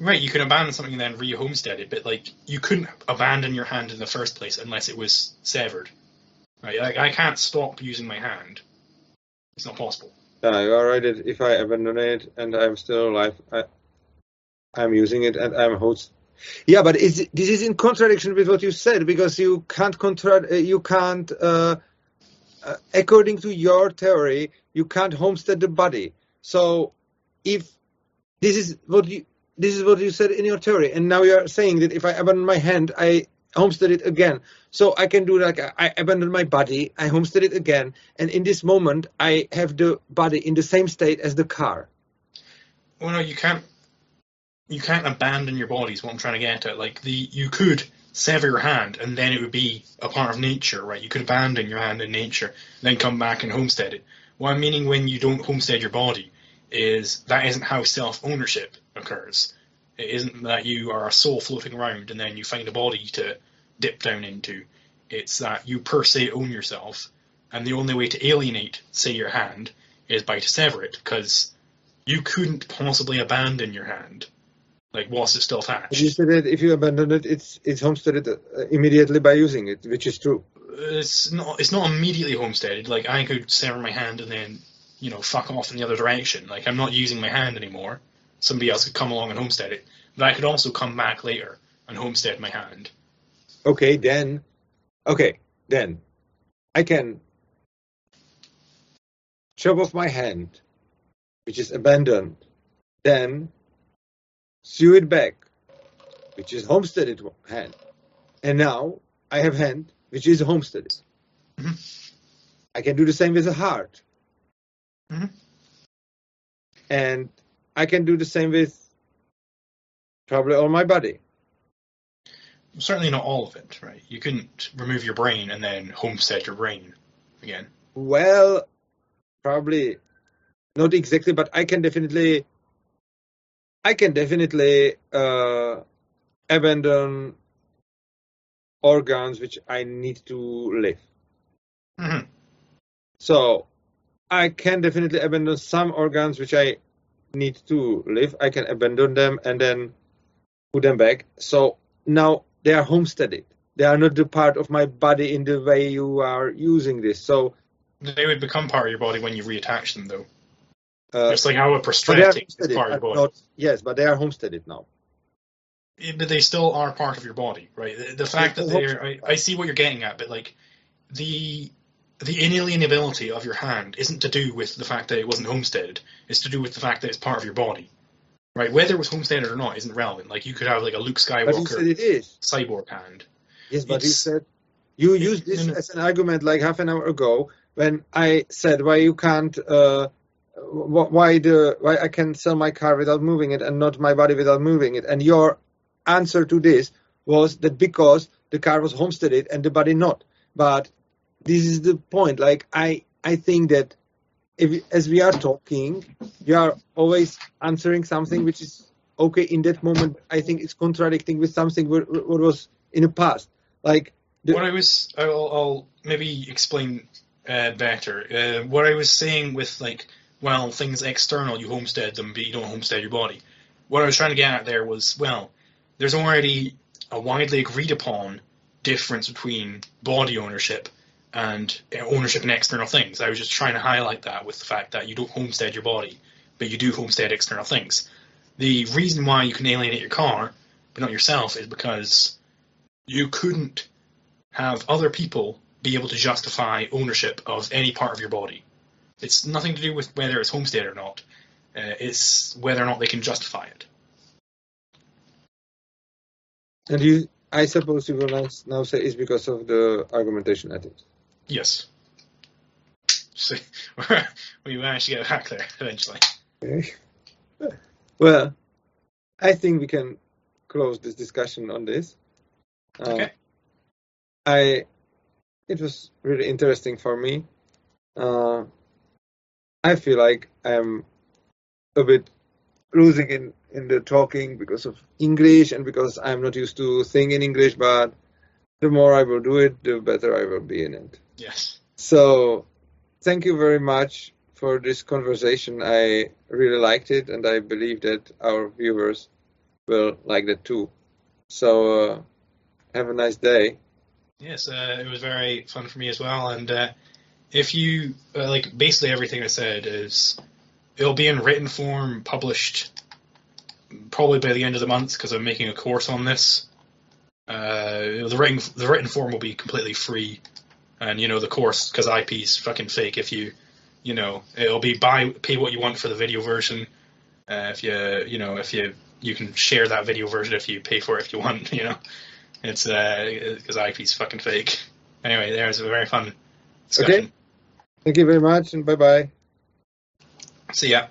Right, you can abandon something and then re-homestead it, but like you couldn't abandon your hand in the first place unless it was severed. Right, like I can't stop using my hand. It's not possible. Yeah, you are right. If I abandon it and I'm still alive, I, I'm using it and I'm host. Yeah, but is this is in contradiction with what you said because you can't contra- uh, you can't uh, uh, according to your theory you can't homestead the body. So if this is what you this is what you said in your theory, and now you are saying that if I abandon my hand, I homestead it again. So I can do like I abandon my body, I homestead it again, and in this moment I have the body in the same state as the car. Well, no, you can't. you can't abandon your body. Is what I'm trying to get at. Like the you could sever your hand and then it would be a part of nature, right? You could abandon your hand in nature, then come back and homestead it. What I'm meaning when you don't homestead your body is that isn't how self ownership occurs. It isn't that you are a soul floating around and then you find a body to dip down into. It's that you per se own yourself, and the only way to alienate, say, your hand is by to sever it, because you couldn't possibly abandon your hand, like whilst it's still attached. You said that if you abandon it, it's it's homesteaded uh, immediately by using it, which is true. It's not. It's not immediately homesteaded. Like I could sever my hand and then, you know, fuck off in the other direction. Like I'm not using my hand anymore. Somebody else could come along and homestead it, but I could also come back later and homestead my hand. Okay, then, okay, then, I can chop off my hand, which is abandoned, then sew it back, which is homesteaded hand, and now I have hand, which is homesteaded. Mhm. I can do the same with a heart, Mhm. and I can do the same with probably all my body. Certainly not all of it, right? You couldn't remove your brain and then homestead your brain again. Well, probably not exactly, but I can definitely, I can definitely uh, abandon organs which I need to live. Mhm. So I can definitely abandon some organs which I need to live. I can abandon them and then put them back. So now they are homesteaded. They are not the part of my body in the way you are using this. So They would become part of your body when you reattach them, though. Uh, Just like how a but they are prosthetic is part of your body. not- yes, but they are homesteaded now. But they still are part of your body, right? The, the fact that they're, I, I see what you're getting at, but like the the inalienability of your hand isn't to do with the fact that it wasn't homesteaded. It's to do with the fact that it's part of your body, right? Whether it was homesteaded or not isn't relevant. Like you could have like a Luke But you said Skywalker it is. cyborg hand. Yes, but you said you used this no, no. as an argument like half an hour ago when I said why you can't, uh, why the why I can sell my car without moving it and not my body without moving it, and your answer to this was that because the car was homesteaded and the body not. But this is the point. Like I, I think that if as we are talking, you are always answering something which is okay in that moment. I think it's contradicting with something what, was in the past. Like the, What I was, I'll, I'll maybe explain uh, better. Uh, what I was saying with like, well, things external, you homestead them, but you don't homestead your body. What I was trying to get at there was, well, there's already a widely agreed upon difference between body ownership and uh, ownership in external things. I was just trying to highlight that with the fact that you don't homestead your body, but you do homestead external things. The reason why you can alienate your car, but not yourself, is because you couldn't have other people be able to justify ownership of any part of your body. It's nothing to do with whether it's homestead or not. Uh, it's whether or not they can justify it. and you, I suppose you will now, say it's because of the argumentation ethics. Yes. So, we managed to get back there eventually. Okay. Well, I think we can close this discussion on this. Uh, Okay. I it was really interesting for me. Uh, I feel like I'm a bit losing in in the talking because of English and because I'm not used to think in English. But the more I will do it, the better I will be in it. Yes. So, thank you very much for this conversation. I really liked it, and I believe that our viewers will like that too. So, uh, have a nice day. Yes, uh, it was very fun for me as well. And uh, if you uh, like, basically everything I said is it'll be in written form, published probably by the end of the month because I'm making a course on this. Uh, the written the written form will be completely free, and you know the course because IP's fucking fake. If you you know it'll be buy pay what you want for the video version. Uh, if you you know if you you can share that video version if you pay for it if you want. You know. It's because IP's fucking fake. Anyway, there's a very fun discussion. Thank you very much, and bye bye. See ya.